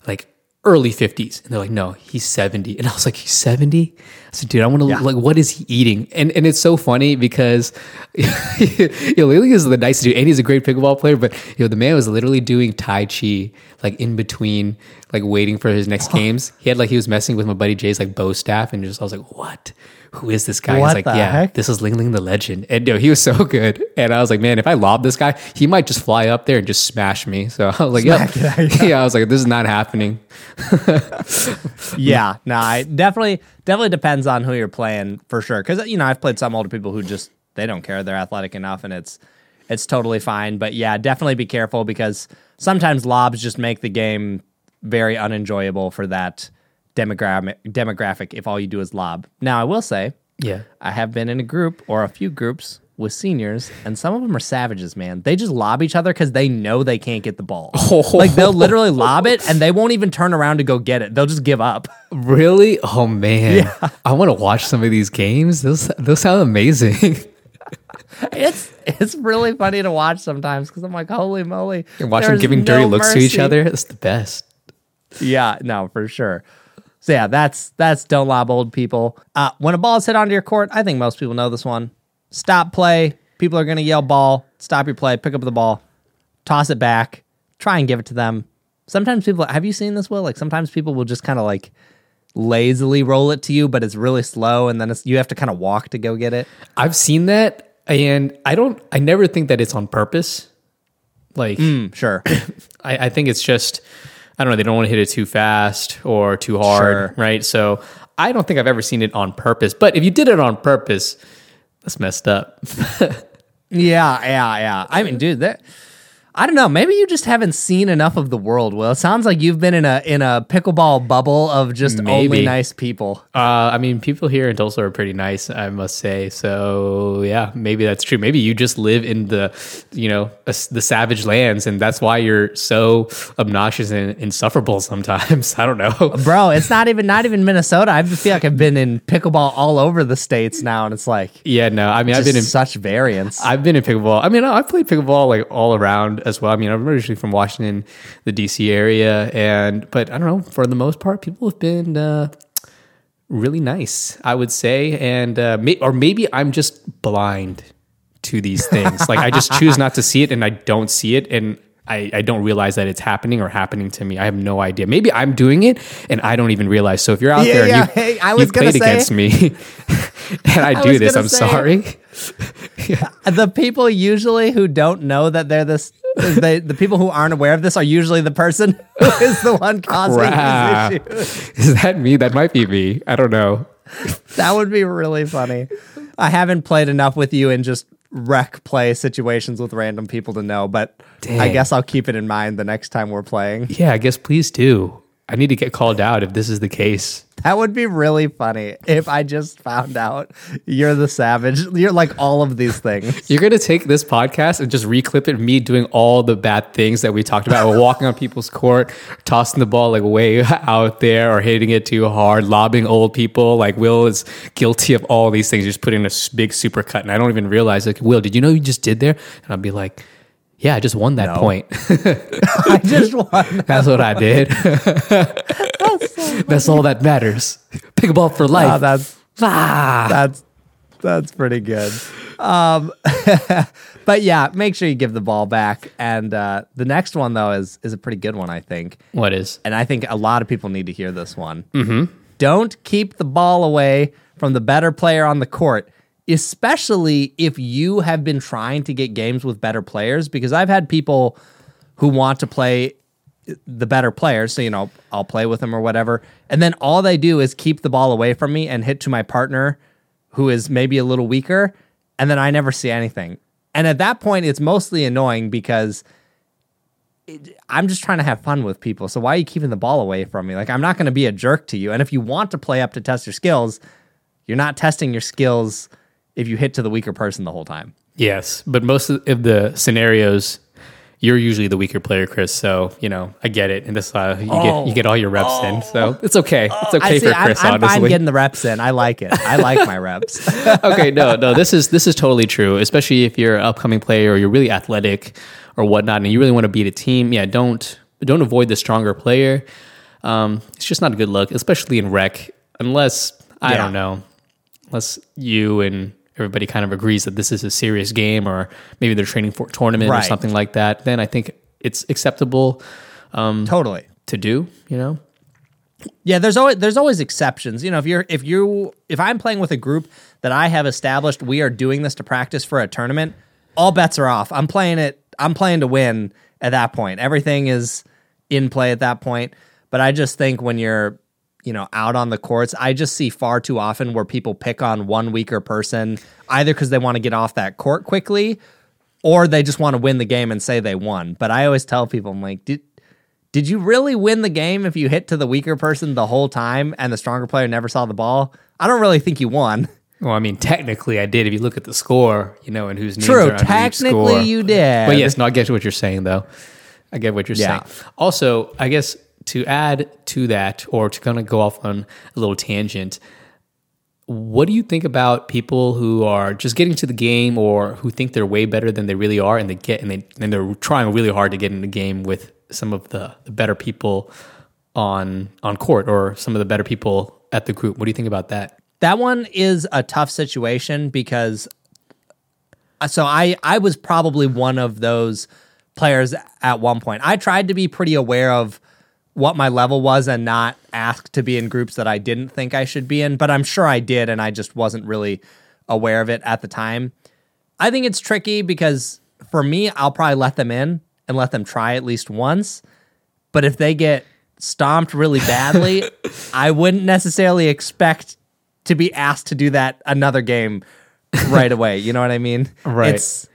Speaker 2: like early 50s and they're like no he's 70 and i was like he's 70 i said dude i want to
Speaker 1: Yeah.
Speaker 2: like what is he eating? And and it's so funny because you know Lily is the nice dude and he's a great pickleball player but you know the man was literally doing tai chi like in between like waiting for his next games. He had like he was messing with my buddy jay's like bow staff and just i was like what who is this guy
Speaker 1: What
Speaker 2: he's like yeah
Speaker 1: heck?
Speaker 2: this is Ling Ling the legend. And no, he was so good. And I was like, man, if I lob this guy, he might just fly up there and just smash me. So I was like, yeah, yeah. I was like, this is not happening.
Speaker 1: yeah, no, I definitely definitely depends on who you're playing for sure. Because you know, I've played some older people who just they don't care. They're athletic enough, and it's it's totally fine. But yeah, definitely be careful because sometimes lobs just make the game very unenjoyable for that demographic. Demographic, if all you do is lob. Now, I will say,
Speaker 2: Yeah.
Speaker 1: I have been in a group or a few groups with seniors, and some of them are savages, man. They just lob each other because they know they can't get the ball. like they'll literally lob it, and they won't even turn around to go get it. They'll just give up.
Speaker 2: Really? Oh man. yeah. I want to watch some of these games. Those those sound amazing.
Speaker 1: It's it's really funny to watch sometimes because I'm like, holy moly!
Speaker 2: And watch them giving dirty
Speaker 1: no
Speaker 2: looks to each other. That's the best.
Speaker 1: Yeah, no, for sure. So yeah, that's that's don't lob old people. Uh, when a ball is hit onto your court, I think most people know this one. Stop play. People are gonna yell ball. Stop your play. Pick up the ball. Toss it back. Try and give it to them. Sometimes people have you seen this? Will like sometimes people will just kind of like lazily roll it to you, but it's really slow, and then it's, you have to kind of walk to go get it.
Speaker 2: I've seen that, and I don't. I never think that it's on purpose. Like
Speaker 1: Mm, sure.
Speaker 2: I, I think it's just I don't know. They don't want to hit it too fast or too hard,
Speaker 1: Sure.
Speaker 2: right? So I don't think I've ever seen it on purpose. But if you did it on purpose, that's messed up.
Speaker 1: Yeah, yeah, yeah. I mean, dude, that I don't know. Maybe you just haven't seen enough of the world. Well, it sounds like you've been in a in a pickleball bubble of just only nice people.
Speaker 2: Uh, I mean, people here in Tulsa are pretty nice, I must say. So yeah, maybe that's true. Maybe you just live in the, you know, a the savage lands, and that's why you're so obnoxious and insufferable sometimes. I don't know.
Speaker 1: Bro, it's not even not even Minnesota. I feel like I've been in pickleball all over the states now, and it's like
Speaker 2: Yeah, no. I mean, I've been in
Speaker 1: such variance.
Speaker 2: I've been in pickleball. I mean, I've played pickleball like all around as well. I mean, I'm originally from Washington, the DC area, and but I don't know. For the most part, people have been uh, really nice, I would say, and uh, may, or maybe I'm just blind to these things. like I just choose not to see it, and I don't see it, and. I, I don't realize that it's happening or happening to me. I have no idea. Maybe I'm doing it and I don't even realize. So if you're out
Speaker 1: Yeah,
Speaker 2: there and
Speaker 1: yeah.
Speaker 2: you,
Speaker 1: Hey, I was gonna
Speaker 2: played
Speaker 1: say-
Speaker 2: against me and I, do
Speaker 1: was
Speaker 2: this, I'm sorry.
Speaker 1: the people usually who don't know that they're this. They, the people who aren't aware of this are usually the person who is the one causing
Speaker 2: Crap.
Speaker 1: these issues.
Speaker 2: Is that me? That might be me. I don't know.
Speaker 1: That would be really funny. I haven't played enough with you in just rec play situations with random people to know, but I guess I'll keep it in mind the next time we're playing.
Speaker 2: Yeah, I guess please do. I need to get called out if this is the case.
Speaker 1: That would be really funny if I just found out you're the savage. You're like all of these things.
Speaker 2: You're gonna take this podcast and just reclip it me doing all the bad things that we talked about. We're walking on people's court, tossing the ball like way out there, or hitting it too hard, lobbing old people. Like Will is guilty of all these things. Just putting a big super cut, and I don't even realize. Like Will, did you know you just did there? And I'll be like, Yeah, I just won that
Speaker 1: No.
Speaker 2: point.
Speaker 1: I just want.
Speaker 2: That's what I did. That's all that matters. Pickleball for life.
Speaker 1: Oh, that's
Speaker 2: ah.
Speaker 1: that's that's pretty good. Um, but yeah, make sure you give the ball back. And uh, the next one though is is a pretty good one, I think.
Speaker 2: What is?
Speaker 1: and I think a lot of people need to hear this one. Mm-hmm. Don't keep the ball away from the better player on the court, especially if you have been trying to get games with better players. Because I've had people who want to play the better players, so you know I'll play with them or whatever, and then all they do is keep the ball away from me and hit to my partner, who is maybe a little weaker, and then I never see anything. And at that point, it's mostly annoying because I'm just trying to have fun with people. So why are you keeping the ball away from me? Like I'm not going to be a jerk to you. And if you want to play up to test your skills, you're not testing your skills if you hit to the weaker person the whole time.
Speaker 2: Yes, but most of the scenarios, you're usually the weaker player, Chris. So you know, I get it, and this uh, you get you get all your reps in. So it's okay. It's okay
Speaker 1: I see,
Speaker 2: for
Speaker 1: I'm,
Speaker 2: Chris,
Speaker 1: I'm fine
Speaker 2: honestly.
Speaker 1: getting the reps in. I like it. I like my reps.
Speaker 2: okay, no, no, this is this is totally true. Especially if you're an upcoming player or you're really athletic or whatnot, and you really want to beat a team. Yeah, don't don't avoid the stronger player. Um, it's just not a good look, especially in rec, unless I
Speaker 1: Yeah.
Speaker 2: don't know, unless you and everybody kind of agrees that this is a serious game, or maybe they're training for a tournament or something like that. Then I think it's acceptable um,
Speaker 1: totally.
Speaker 2: to do. You know,
Speaker 1: Yeah, there's always there's always exceptions. You know, if you're if you if I'm playing with a group that I have established we are doing this to practice for a tournament, all bets are off. I'm playing it I'm playing to win at that point. Everything is in play at that point. But I just think when you're you know, out on the courts, I just see far too often where people pick on one weaker person either because they want to get off that court quickly or they just want to win the game and say they won. But I always tell people, I'm like, did did you really win the game if you hit to the weaker person the whole time and the stronger player never saw the ball? I don't really think you won.
Speaker 2: Well, I mean, technically, I did. If you look at the score, you know, and whose names
Speaker 1: True,
Speaker 2: are
Speaker 1: technically you did.
Speaker 2: But yes, no, I get what you're saying, though. I get what you're
Speaker 1: Yeah.
Speaker 2: saying. Also, I guess to add to that, or to kind of go off on a little tangent, what do you think about people who are just getting to the game, or who think they're way better than they really are, and they get and they and they're trying really hard to get in the game with some of the, the better people on on court, or some of the better people at the group? What do you think about that?
Speaker 1: That one is a tough situation because uh, so I I was probably one of those players at one point. I tried to be pretty aware of what my level was and not ask to be in groups that I didn't think I should be in, but I'm sure I did and I just wasn't really aware of it at the time. I think it's tricky because for me, I'll probably let them in and let them try at least once. But if they get stomped really badly, I wouldn't necessarily expect to be asked to do that another game right away. You know what I mean?
Speaker 2: Right.
Speaker 1: It's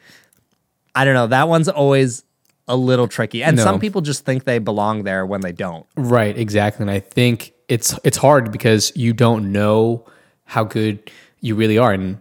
Speaker 1: I don't know. That one's always a little tricky. And
Speaker 2: No.
Speaker 1: some people just think they belong there when they don't.
Speaker 2: Right, exactly. And I think it's it's hard because you don't know how good you really are. And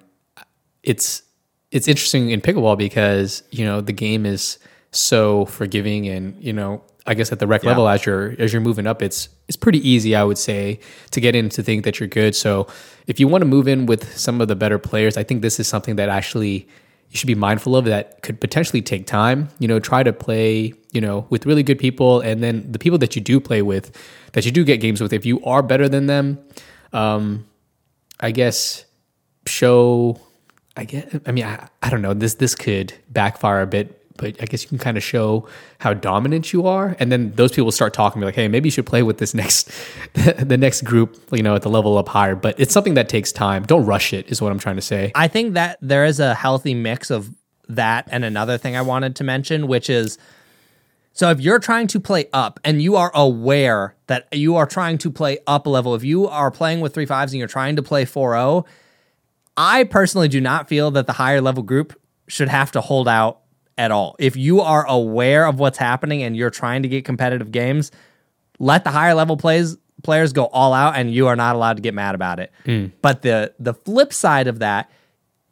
Speaker 2: it's it's interesting in pickleball because, you know, the game is so forgiving and, you know, I guess at the rec level as you're as you're moving up, it's it's pretty easy, I would say, to get in to think that you're good. So if you want to move in with some of the better players, I think this is something that actually you should be mindful of that could potentially take time. You know, try to play, you know, with really good people and then the people that you do play with, that you do get games with, if you are better than them, um, I guess show I guess I mean I, I don't know, this this could backfire a bit, but I guess you can kind of show how dominant you are, and then those people start talking be like, hey, maybe you should play with this next the next group, you know, at the level up higher. But it's something that takes time. Don't rush it, is what I'm trying to say.
Speaker 1: I think that there is a healthy mix of that and another thing I wanted to mention, which is so if you're trying to play up and you are aware that you are trying to play up a level, if you are playing with three fives and you're trying to play 4 0, I personally do not feel that the higher level group should have to hold out at all. If you are aware of what's happening and you're trying to get competitive games, let the higher level plays players go all out and you are not allowed to get mad about it. Mm. But the the flip side of that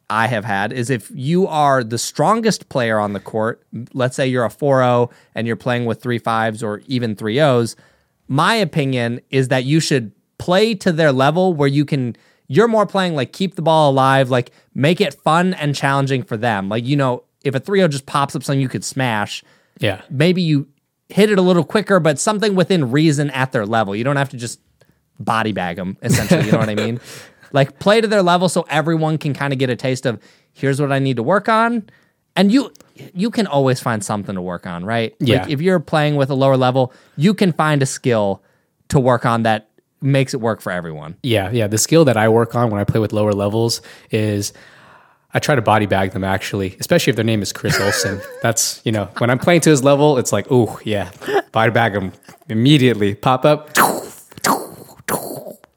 Speaker 1: I have had is if you are the strongest player on the court, let's say you're a 4-0 and you're playing with three fives or even three O's, my opinion is that you should play to their level where you can you're more playing like keep the ball alive, like make it fun and challenging for them. Like, you know, if a 3-0 just pops up something you could smash,
Speaker 2: Yeah.
Speaker 1: maybe you hit it a little quicker, but something within reason at their level. You don't have to just body bag them, essentially. You know what I mean? Like play to their level so everyone can kind of get a taste of here's what I need to work on. And you you can always find something to work on, right?
Speaker 2: Yeah.
Speaker 1: Like if you're playing with a lower level, you can find a skill to work on that makes it work for everyone.
Speaker 2: Yeah, yeah. The skill that I work on when I play with lower levels is I try to body bag them actually, especially if their name is Chris Olsen. That's you know when I'm playing to his level, it's like oh yeah, body bag them immediately. Pop up.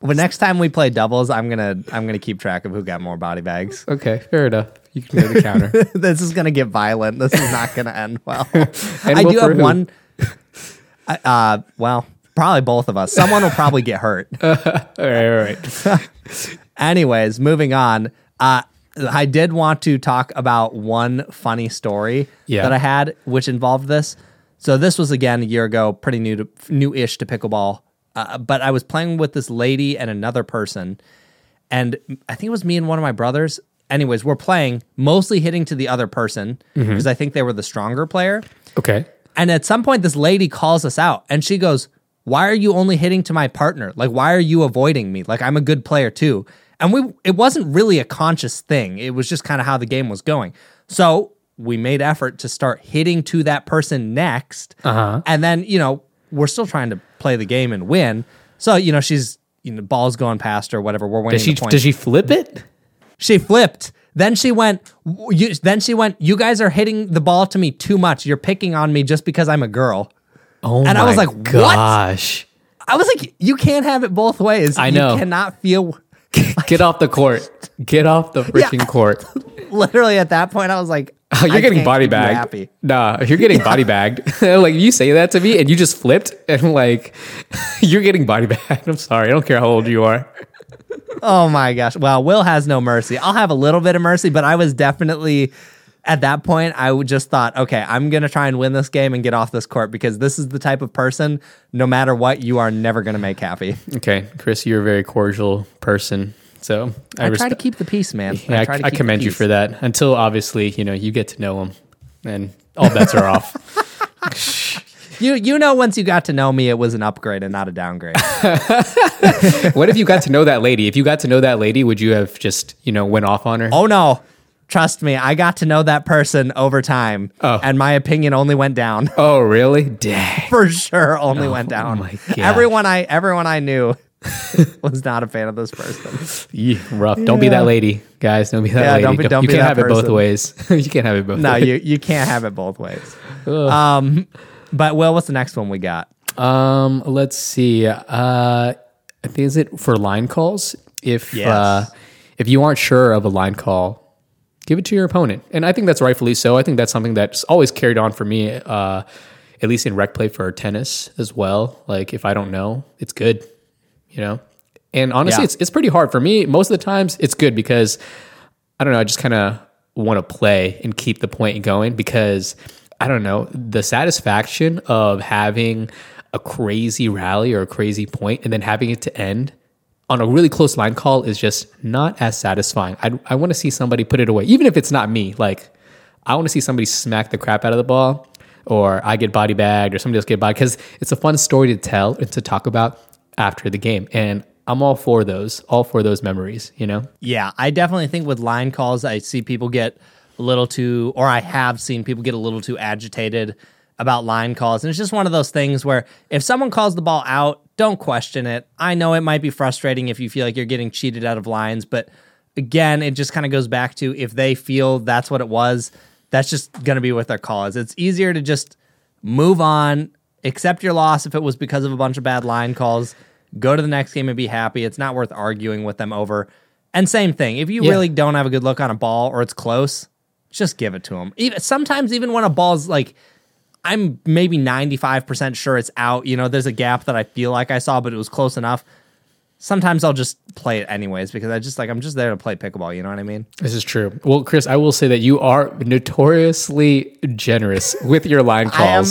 Speaker 1: But next time we play doubles, I'm gonna I'm gonna keep track of who got more body bags.
Speaker 2: Okay, fair enough. You can go to the counter.
Speaker 1: this is gonna get violent. This is not gonna end well.
Speaker 2: And
Speaker 1: I
Speaker 2: well
Speaker 1: do
Speaker 2: for
Speaker 1: have
Speaker 2: who?
Speaker 1: one. I- Uh, well, probably both of us. Someone will probably get hurt.
Speaker 2: all right, all right.
Speaker 1: Anyways, moving on. Uh, I did want to talk about one funny story
Speaker 2: Yeah.
Speaker 1: that I had, which involved this. So this was again a year ago, pretty new to new-ish to pickleball. Uh, but I was playing with this lady and another person, and I think it was me and one of my brothers. Anyways, we're playing, mostly hitting to the other person because I think they were the stronger player.
Speaker 2: Okay.
Speaker 1: And at some point, this lady calls us out and she goes, Why are you only hitting to my partner? Like, why are you avoiding me? Like, I'm a good player too. And we, it wasn't really a conscious thing. It was just kind of how the game was going. So we made effort to start hitting to that person next.
Speaker 2: Uh-huh.
Speaker 1: And then, you know, we're still trying to play the game and win. So, you know, she's, you know, ball's going past her, whatever. We're winning
Speaker 2: Does she does she flip it?
Speaker 1: She flipped. Then she went. You, then she went. You guys are hitting the ball to me too much. You're picking on me just because I'm a girl.
Speaker 2: Oh
Speaker 1: And I was like, what?
Speaker 2: gosh.
Speaker 1: I was like, you can't have it both ways.
Speaker 2: I know.
Speaker 1: You cannot feel.
Speaker 2: Get off the court. Get off the freaking court.
Speaker 1: Literally at that point, I was like,
Speaker 2: Oh, you're
Speaker 1: I
Speaker 2: getting body bagged.
Speaker 1: Happy.
Speaker 2: Nah, you're getting body bagged. like you say that to me and you just flipped and like you're getting body bagged. I'm sorry. I don't care how old you are.
Speaker 1: Oh my gosh. Well, Will has no mercy. I'll have a little bit of mercy, but I was definitely at that point. I just thought, okay, I'm gonna try and win this game and get off this court because this is the type of person. No matter what, you are never gonna make happy.
Speaker 2: Okay, Chris, you're a very cordial person. So
Speaker 1: I, try to keep the peace, man.
Speaker 2: Yeah, I,
Speaker 1: try to
Speaker 2: I
Speaker 1: keep the
Speaker 2: commend you for that. Until obviously, you know, you get to know him, and all bets are off.
Speaker 1: You you know, once you got to know me, it was an upgrade and not a downgrade.
Speaker 2: what if you got to know that lady? If you got to know that lady, would you have just, you know, went off on her?
Speaker 1: oh no. Trust me, I got to know that person over time,
Speaker 2: Oh.
Speaker 1: and my opinion only went down.
Speaker 2: Oh, really? Dang.
Speaker 1: For sure, only went down.
Speaker 2: Oh.
Speaker 1: Everyone I everyone I knew was not a fan of this person.
Speaker 2: Yeah, rough. Don't be that lady, guys. Don't be that
Speaker 1: Yeah,
Speaker 2: lady.
Speaker 1: don't be- don't
Speaker 2: you
Speaker 1: be
Speaker 2: can't have it both ways. you can't have it both
Speaker 1: No,
Speaker 2: ways.
Speaker 1: you you can't have it both ways. Um, but Will, what's the next one we got?
Speaker 2: Um, let's see. Uh, I think is it for line calls? If
Speaker 1: Yes.
Speaker 2: uh, if you aren't sure of a line call, give it to your opponent, and I think that's rightfully so. I think that's something that's always carried on for me, uh, at least in rec play for tennis as well. Like if I don't know, it's good, you know. And honestly,
Speaker 1: Yeah.
Speaker 2: it's it's pretty hard for me. Most of the times, it's good because I don't know. I just kind of want to play and keep the point going because I don't know the satisfaction of having a crazy rally or a crazy point and then having it to end on a really close line call is just not as satisfying. I I want to see somebody put it away, even if it's not me. Like I want to see somebody smack the crap out of the ball, or I get body bagged, or somebody else get body because it's a fun story to tell and to talk about after the game. And I'm all for those, all for those memories. You know.
Speaker 1: Yeah, I definitely think with line calls, I see people get a little too, or I have seen people get a little too agitated about line calls. And it's just one of those things where if someone calls the ball out, don't question it. I know it might be frustrating if you feel like you're getting cheated out of lines, but again, it just kind of goes back to if they feel that's what it was, that's just going to be what their call is. It's easier to just move on, accept your loss if it was because of a bunch of bad line calls, go to the next game and be happy. It's not worth arguing with them over. And same thing, if you
Speaker 2: Yeah.
Speaker 1: really don't have a good look on a ball or it's close, just give it to them. Even sometimes, even when a ball's like, I'm maybe 95% sure it's out. You know, there's a gap that I feel like I saw, but it was close enough. Sometimes I'll just play it anyways because I just like I'm just there to play pickleball. You know what I mean?
Speaker 2: This is true. Well, Chris, I will say that you are notoriously generous with your line
Speaker 1: I am.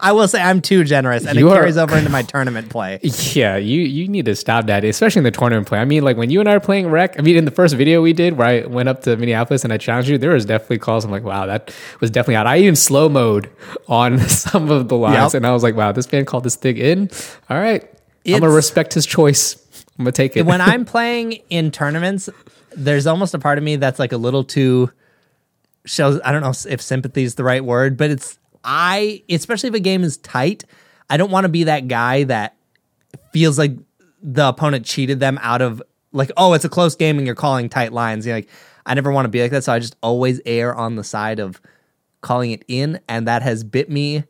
Speaker 1: I will say I'm too generous, and
Speaker 2: You
Speaker 1: it
Speaker 2: are-
Speaker 1: carries over into my tournament play.
Speaker 2: Yeah, you you need to stop that, especially in the tournament play. I mean, like when you and I are playing rec. I mean, in the first video we did where I went up to Minneapolis and I challenged you, there was definitely calls. I'm like, wow, that was definitely out. I even slow mode on some of the lines,
Speaker 1: Yep.
Speaker 2: and I was like, wow, this man called this thing in. All right, I'm gonna respect his choice. I'm gonna take it.
Speaker 1: when I'm playing in tournaments, there's almost a part of me that's like a little too shows. I don't know if sympathy is the right word, but it's I, especially if a game is tight, I don't want to be that guy that feels like the opponent cheated them out of like, oh, it's a close game and you're calling tight lines. You know, like I never want to be like that, so I just always err on the side of calling it in, and that has bit me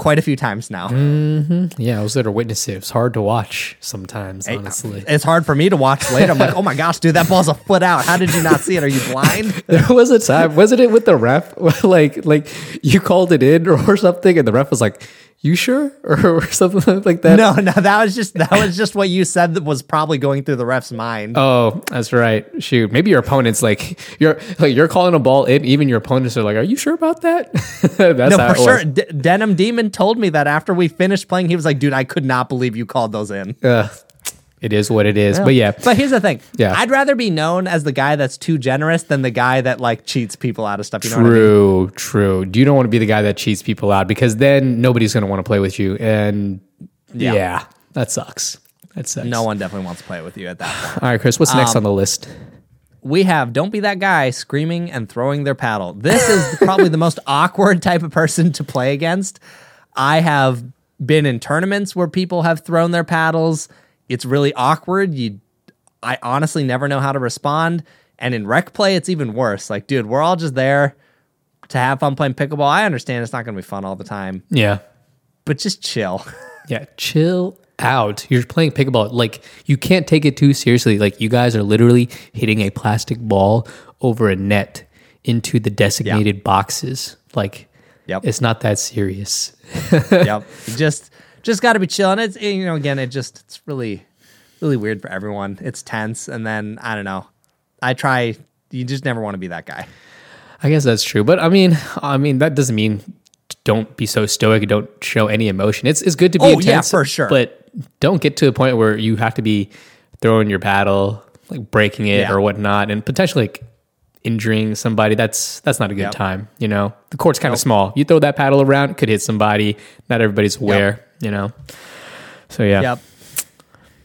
Speaker 1: quite a few times now. Mm-hmm.
Speaker 2: yeah, I was there to witness it. It was hard to watch sometimes, honestly.
Speaker 1: It's hard for me to watch later. I'm like, oh my gosh, dude, that ball's a foot out. How did you not see it? Are you blind?
Speaker 2: There was a time, wasn't it with the ref? like, like you called it in or something, and the ref was like, "You sure?" or something like that.
Speaker 1: No, no, that was just that was just what you said that was probably going through the ref's mind.
Speaker 2: Oh, that's right. Shoot, maybe your opponent's like you're like you're calling a ball in. Even your opponents are like, "Are you sure about that?" that's
Speaker 1: no, for sure. D- Denim Demon told me that after we finished playing, he was like, "Dude, I could not believe you called those in."
Speaker 2: Ugh, it is what it is. But yeah,
Speaker 1: But here's the thing.
Speaker 2: Yeah.
Speaker 1: I'd rather be known as the guy that's too generous than the guy that like cheats people out of stuff. You know what I mean?
Speaker 2: true, true. You don't want to be the guy that cheats people out because then nobody's going to want to play with you, and yeah.
Speaker 1: Yeah.
Speaker 2: that sucks. That sucks.
Speaker 1: No one definitely wants to play with you at that point.
Speaker 2: All right, Chris. What's next
Speaker 1: Um,
Speaker 2: on the list?
Speaker 1: we have don't be that guy screaming and throwing their paddle. This is probably the most awkward type of person to play against. I have been in tournaments where people have thrown their paddles. It's really awkward. You I honestly never know how to respond. And in rec play, it's even worse. Like, dude, we're all just there to have fun playing pickleball. I understand it's not going to be fun all the time,
Speaker 2: Yeah,
Speaker 1: but just chill.
Speaker 2: yeah. Chill out. You're playing pickleball. Like you can't take it too seriously. Like you guys are literally hitting a plastic ball over a net into the designated boxes. Like
Speaker 1: Yep.
Speaker 2: it's not that serious.
Speaker 1: yep. Just just got to be chilling. It's eh, you know again it just it's really really weird for everyone. It's tense and then I don't know. I try you just never want to be that guy.
Speaker 2: I guess that's true. But I mean, I mean that doesn't mean don't be so stoic. Don't show any emotion. It's it's good to be
Speaker 1: Oh,
Speaker 2: intense,
Speaker 1: yeah, for sure.
Speaker 2: But don't get to a point where you have to be throwing your paddle, like breaking it
Speaker 1: Yeah.
Speaker 2: or whatnot, and potentially like injuring somebody. That's that's not a good
Speaker 1: Yep.
Speaker 2: time. You know, the court's kind of small. You throw that paddle around, it could hit somebody. Not everybody's aware. You know. So yeah.
Speaker 1: Yep.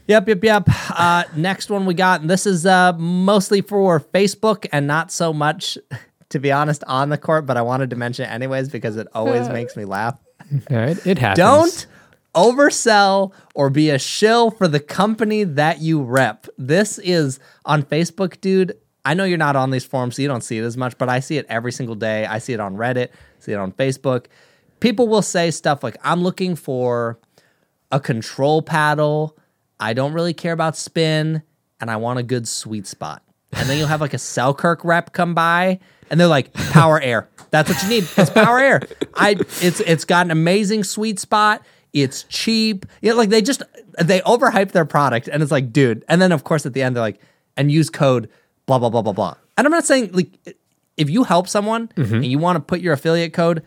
Speaker 1: Yep, yep, yep. Uh, next one we got, and this is uh, mostly for Facebook and not so much, to be honest, on the court, but I wanted to mention it anyways because it always makes me laugh.
Speaker 2: Yeah, it, it happens.
Speaker 1: Don't oversell or be a shill for the company that you rep. This is on Facebook, dude. I know you're not on these forums, so you don't see it as much, but I see it every single day. I see it on Reddit, see it on Facebook. People will say stuff like, I'm looking for a control paddle. I don't really care about spin, and I want a good sweet spot. And then you'll have like a Selkirk rep come by, and they're like, "Power air. That's what you need. It's power air. I. It's it's got an amazing sweet spot. It's cheap. Yeah, like they just they overhype their product, and it's like, dude. And then of course at the end they're like, and use code blah blah blah blah blah. And I'm not saying like if you help someone mm-hmm. and you want to put your affiliate code,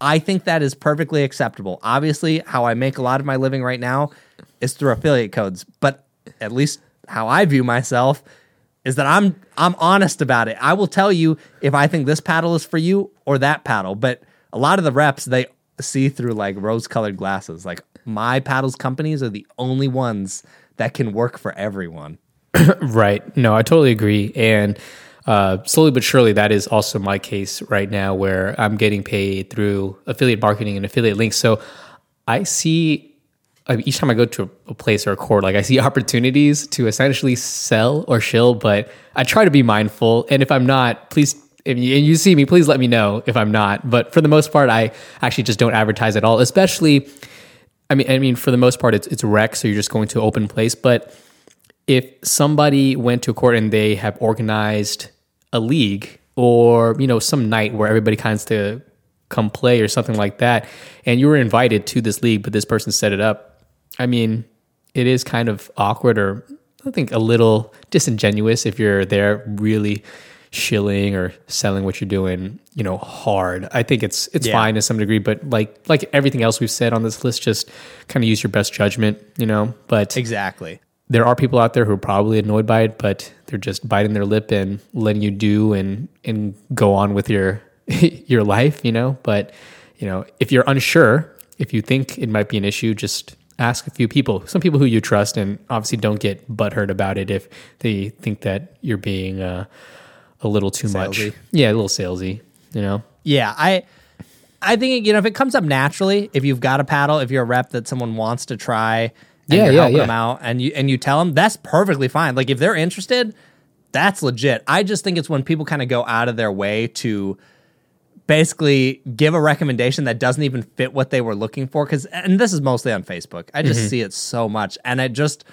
Speaker 1: I think that is perfectly acceptable. Obviously, how I make a lot of my living right now is through affiliate codes, but at least how I view myself is that I'm I'm honest about it. I will tell you if I think this paddle is for you or that paddle, but a lot of the reps they see through like rose-colored glasses. Like my paddles companies are the only ones that can work for everyone.
Speaker 2: Right. No, I totally agree. And uh, slowly but surely, that is also my case right now where I'm getting paid through affiliate marketing and affiliate links. So I see I mean, each time I go to a place or a court, like I see opportunities to essentially sell or shill, but I try to be mindful. And if I'm not, please, if you, see me, please let me know if I'm not. But for the most part, I actually just don't advertise at all, especially. I mean, I mean, for the most part, it's it's rec, so you're just going to open place. But if somebody went to court and they have organized a league or you know some night where everybody kinds to come play or something like that and you were invited to this league but this person set it up i mean it is kind of awkward or i think a little disingenuous if you're there really shilling or selling what you're doing you know hard i think it's it's
Speaker 1: Yeah.
Speaker 2: fine to some degree but like like everything else we've said on this list just kind of use your best judgment you know but
Speaker 1: Exactly.
Speaker 2: There are people out there who are probably annoyed by it, but they're just biting their lip and letting you do and and go on with your your life, you know. But you know, if you're unsure, if you think it might be an issue, just ask a few people, some people who you trust, and obviously don't get butthurt about it if they think that you're being uh, a little too much. Yeah, a little salesy, you know.
Speaker 1: Yeah, I I think you know if it comes up naturally, if you've got a paddle, if you're a rep that someone wants to try, and
Speaker 2: Yeah,
Speaker 1: you're
Speaker 2: yeah,
Speaker 1: helping
Speaker 2: yeah.
Speaker 1: them out, and you and you tell them that's perfectly fine. Like if they're interested, that's legit. I just think it's when people kind of go out of their way to basically give a recommendation that doesn't even fit what they were looking for. Because and this is mostly on Facebook. I
Speaker 2: Mm-hmm.
Speaker 1: just see it so much, and it just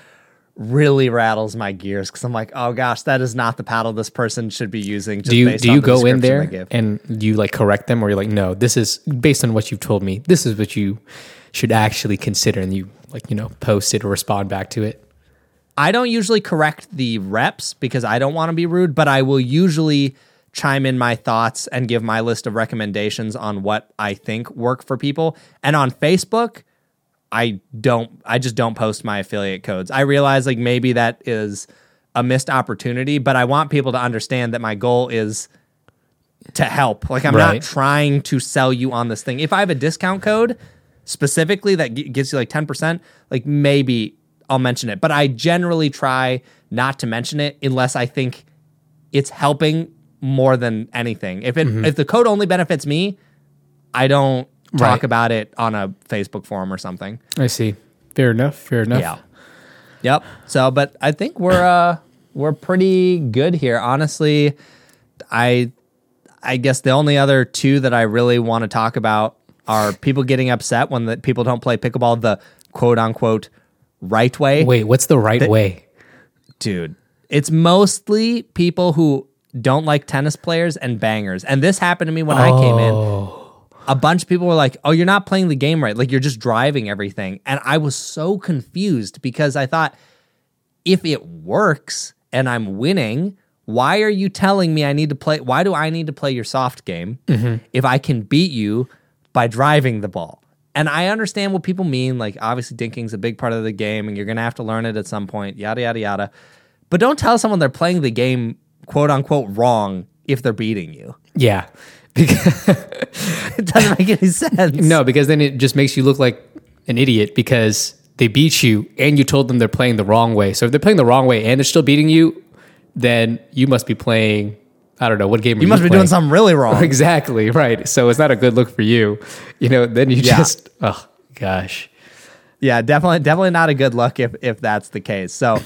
Speaker 1: really rattles my gears because I'm like, oh gosh, that is not the paddle this person should be using. Just
Speaker 2: do you do you
Speaker 1: the
Speaker 2: go in there and you like correct them or you're like no this is based on what you've told me this is what you should actually consider and you like you know post it or respond back to it
Speaker 1: I don't usually correct the reps because I don't want to be rude, but I will usually chime in my thoughts and give my list of recommendations on what I think work for people. And on Facebook, I don't I just don't post my affiliate codes. I realize like maybe that is a missed opportunity, but I want people to understand that my goal is to help. Like I'm
Speaker 2: Right.
Speaker 1: not trying to sell you on this thing. If I have a discount code specifically that g- gives you like 10%, like maybe I'll mention it. But I generally try not to mention it unless I think it's helping more than anything. If it mm-hmm. if the code only benefits me, I don't talk
Speaker 2: Right.
Speaker 1: about it on a Facebook forum or something.
Speaker 2: i see fair enough fair enough
Speaker 1: Yeah. Yep. So, but I think we're uh we're pretty good here. Honestly, I I guess the only other two that I really want to talk about are people getting upset when the people don't play pickleball the quote unquote right way.
Speaker 2: Wait, what's the right way?
Speaker 1: dude. It's mostly people who don't like tennis players and bangers. And this happened to me when I came in. A bunch of people were like, "Oh, you're not playing the game right. Like you're just driving everything." And I was so confused because I thought if it works and I'm winning, why are you telling me I need to play why do I need to play your soft game mm-hmm. if I can beat you by driving the ball? And I understand what people mean. Like, obviously, dinking's a big part of the game, and you're going to have to learn it at some point, yada, yada, yada. But don't tell someone they're playing the game, quote unquote, wrong if they're beating you.
Speaker 2: Yeah. Because,
Speaker 1: It doesn't make any sense.
Speaker 2: no, because then it just makes you look like an idiot because they beat you and you told them they're playing the wrong way. So if they're playing the wrong way and they're still beating you, then you must be playing. I don't know what game. Are
Speaker 1: You must be
Speaker 2: playing?
Speaker 1: doing something really wrong.
Speaker 2: Exactly right. So it's not a good look for you. You know, then you
Speaker 1: Yeah.
Speaker 2: just oh gosh.
Speaker 1: Yeah, definitely, definitely not a good look if if that's the case. So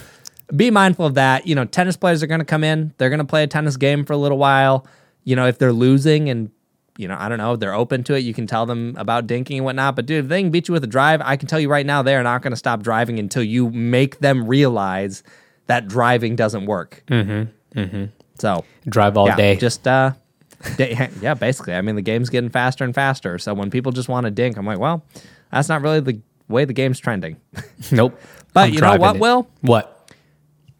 Speaker 1: be mindful of that. You know, tennis players are going to come in. They're going to play a tennis game for a little while. You know, if they're losing and you know, I don't know, they're open to it. You can tell them about dinking and whatnot. But dude, if they can beat you with a drive, I can tell you right now, they're not going to stop driving until you make them realize that driving doesn't work. Mm-hmm. Mm-hmm. So
Speaker 2: Drive all
Speaker 1: yeah,
Speaker 2: day.
Speaker 1: just uh, da- yeah, basically. I mean, the game's getting faster and faster. So when people just want to dink, I'm like, well, that's not really the way the game's trending.
Speaker 2: nope.
Speaker 1: But
Speaker 2: I'm
Speaker 1: you know what,
Speaker 2: it.
Speaker 1: Will?
Speaker 2: What?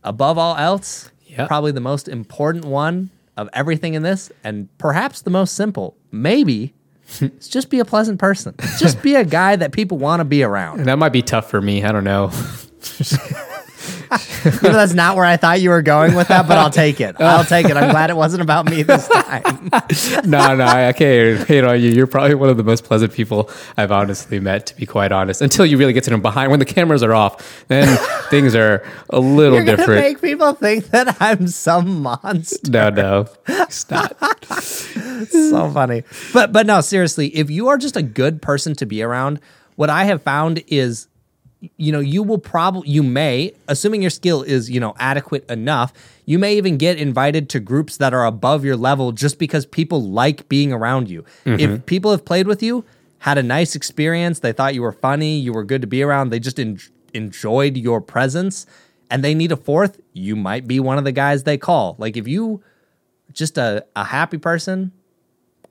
Speaker 1: Above all else,
Speaker 2: Yeah.
Speaker 1: probably the most important one of everything in this, and perhaps the most simple, maybe, is just be a pleasant person. Just be a guy that people want to be around.
Speaker 2: That might be tough for me. I don't know.
Speaker 1: Even though that's not where I thought you were going with that, but I'll take it. I'll take it. I'm glad it wasn't about me this time.
Speaker 2: no, no, I, can't hate on you. You're probably one of the most pleasant people I've honestly met, to be quite honest. Until you really get to them behind when the cameras are off, then things are a little
Speaker 1: You're
Speaker 2: different.
Speaker 1: make people think that I'm some monster.
Speaker 2: no, no, stop.
Speaker 1: so funny. But but no, seriously, if you are just a good person to be around, what I have found is you know, you will probably you may, assuming your skill is, you know, adequate enough, you may even get invited to groups that are above your level just because people like being around you. If mm-hmm. people have played with you, had a nice experience, they thought you were funny, you were good to be around, they just en- enjoyed your presence and they need a fourth, you might be one of the guys they call. Like if you just a, a happy person,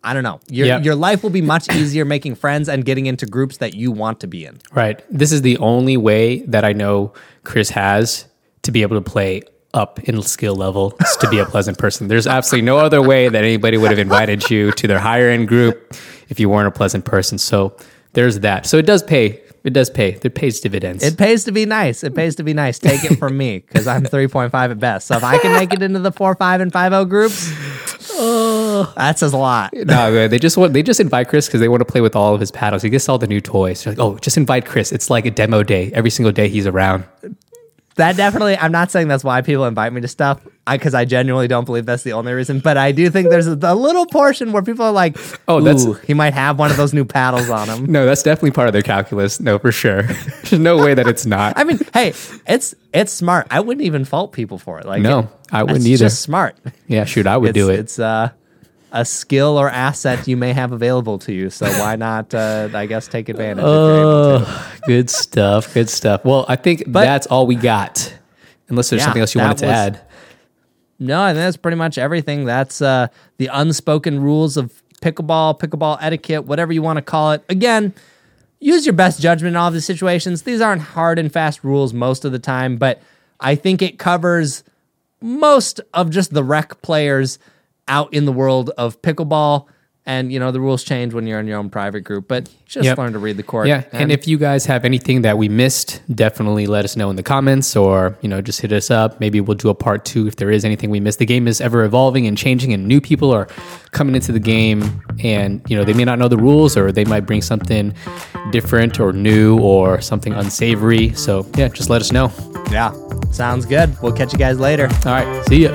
Speaker 1: I don't know. Your
Speaker 2: Yep.
Speaker 1: your life will be much easier making friends and getting into groups that you want to be in.
Speaker 2: Right. This is the only way that I know Chris has to be able to play up in skill level to be a pleasant person. There's absolutely no other way that anybody would have invited you to their higher end group if you weren't a pleasant person. So there's that. So it does pay. It does pay. It pays dividends.
Speaker 1: It pays to be nice. It pays to be nice. Take it from me because I'm 3.5 at best. So if I can make it into the 4, 5, and 5 groups, oh, that says a lot.
Speaker 2: no, man, they just want they just invite Chris because they want to play with all of his paddles. He gets all the new toys. They're like, oh, just invite Chris. It's like a demo day every single day he's around.
Speaker 1: That definitely, I'm not saying that's why people invite me to stuff I because I, genuinely don't believe that's the only reason. But I do think there's a, a little portion where people are like,
Speaker 2: Oh, that's-
Speaker 1: he might have one of those new paddles on him.
Speaker 2: No, that's definitely part of their calculus. No, for sure. There's no way that it's not.
Speaker 1: I mean, hey, it's it's smart. I wouldn't even fault people for it. Like,
Speaker 2: No, I wouldn't
Speaker 1: it's
Speaker 2: either.
Speaker 1: Just smart.
Speaker 2: yeah, shoot, I would
Speaker 1: it's,
Speaker 2: do it.
Speaker 1: It's uh, a skill or asset you may have available to you. So why not? Uh, I guess take advantage. if you're able to.
Speaker 2: Oh, good stuff. Good stuff. Well, I think that's all we got. Unless there's
Speaker 1: Yeah,
Speaker 2: something else you wanted to
Speaker 1: was-
Speaker 2: add.
Speaker 1: No, I think that's pretty much everything. That's uh, the unspoken rules of pickleball, pickleball etiquette, whatever you want to call it. Again, use your best judgment in all of these situations. These aren't hard and fast rules most of the time, but I think it covers most of just the rec players out in the world of pickleball. And you know the rules change when you're in your own private group, but just
Speaker 2: Yep.
Speaker 1: learn to read the court.
Speaker 2: Yeah, and if you guys have anything that we missed, definitely let us know in the comments, or you know, just hit us up. Maybe we'll do a part two if there is anything we missed. The game is ever evolving and changing, and new people are coming into the game, and you know, they may not know the rules, or they might bring something different or new or something unsavory. So yeah, just let us know.
Speaker 1: yeah, sounds good. We'll catch you guys later.
Speaker 2: All right, see ya.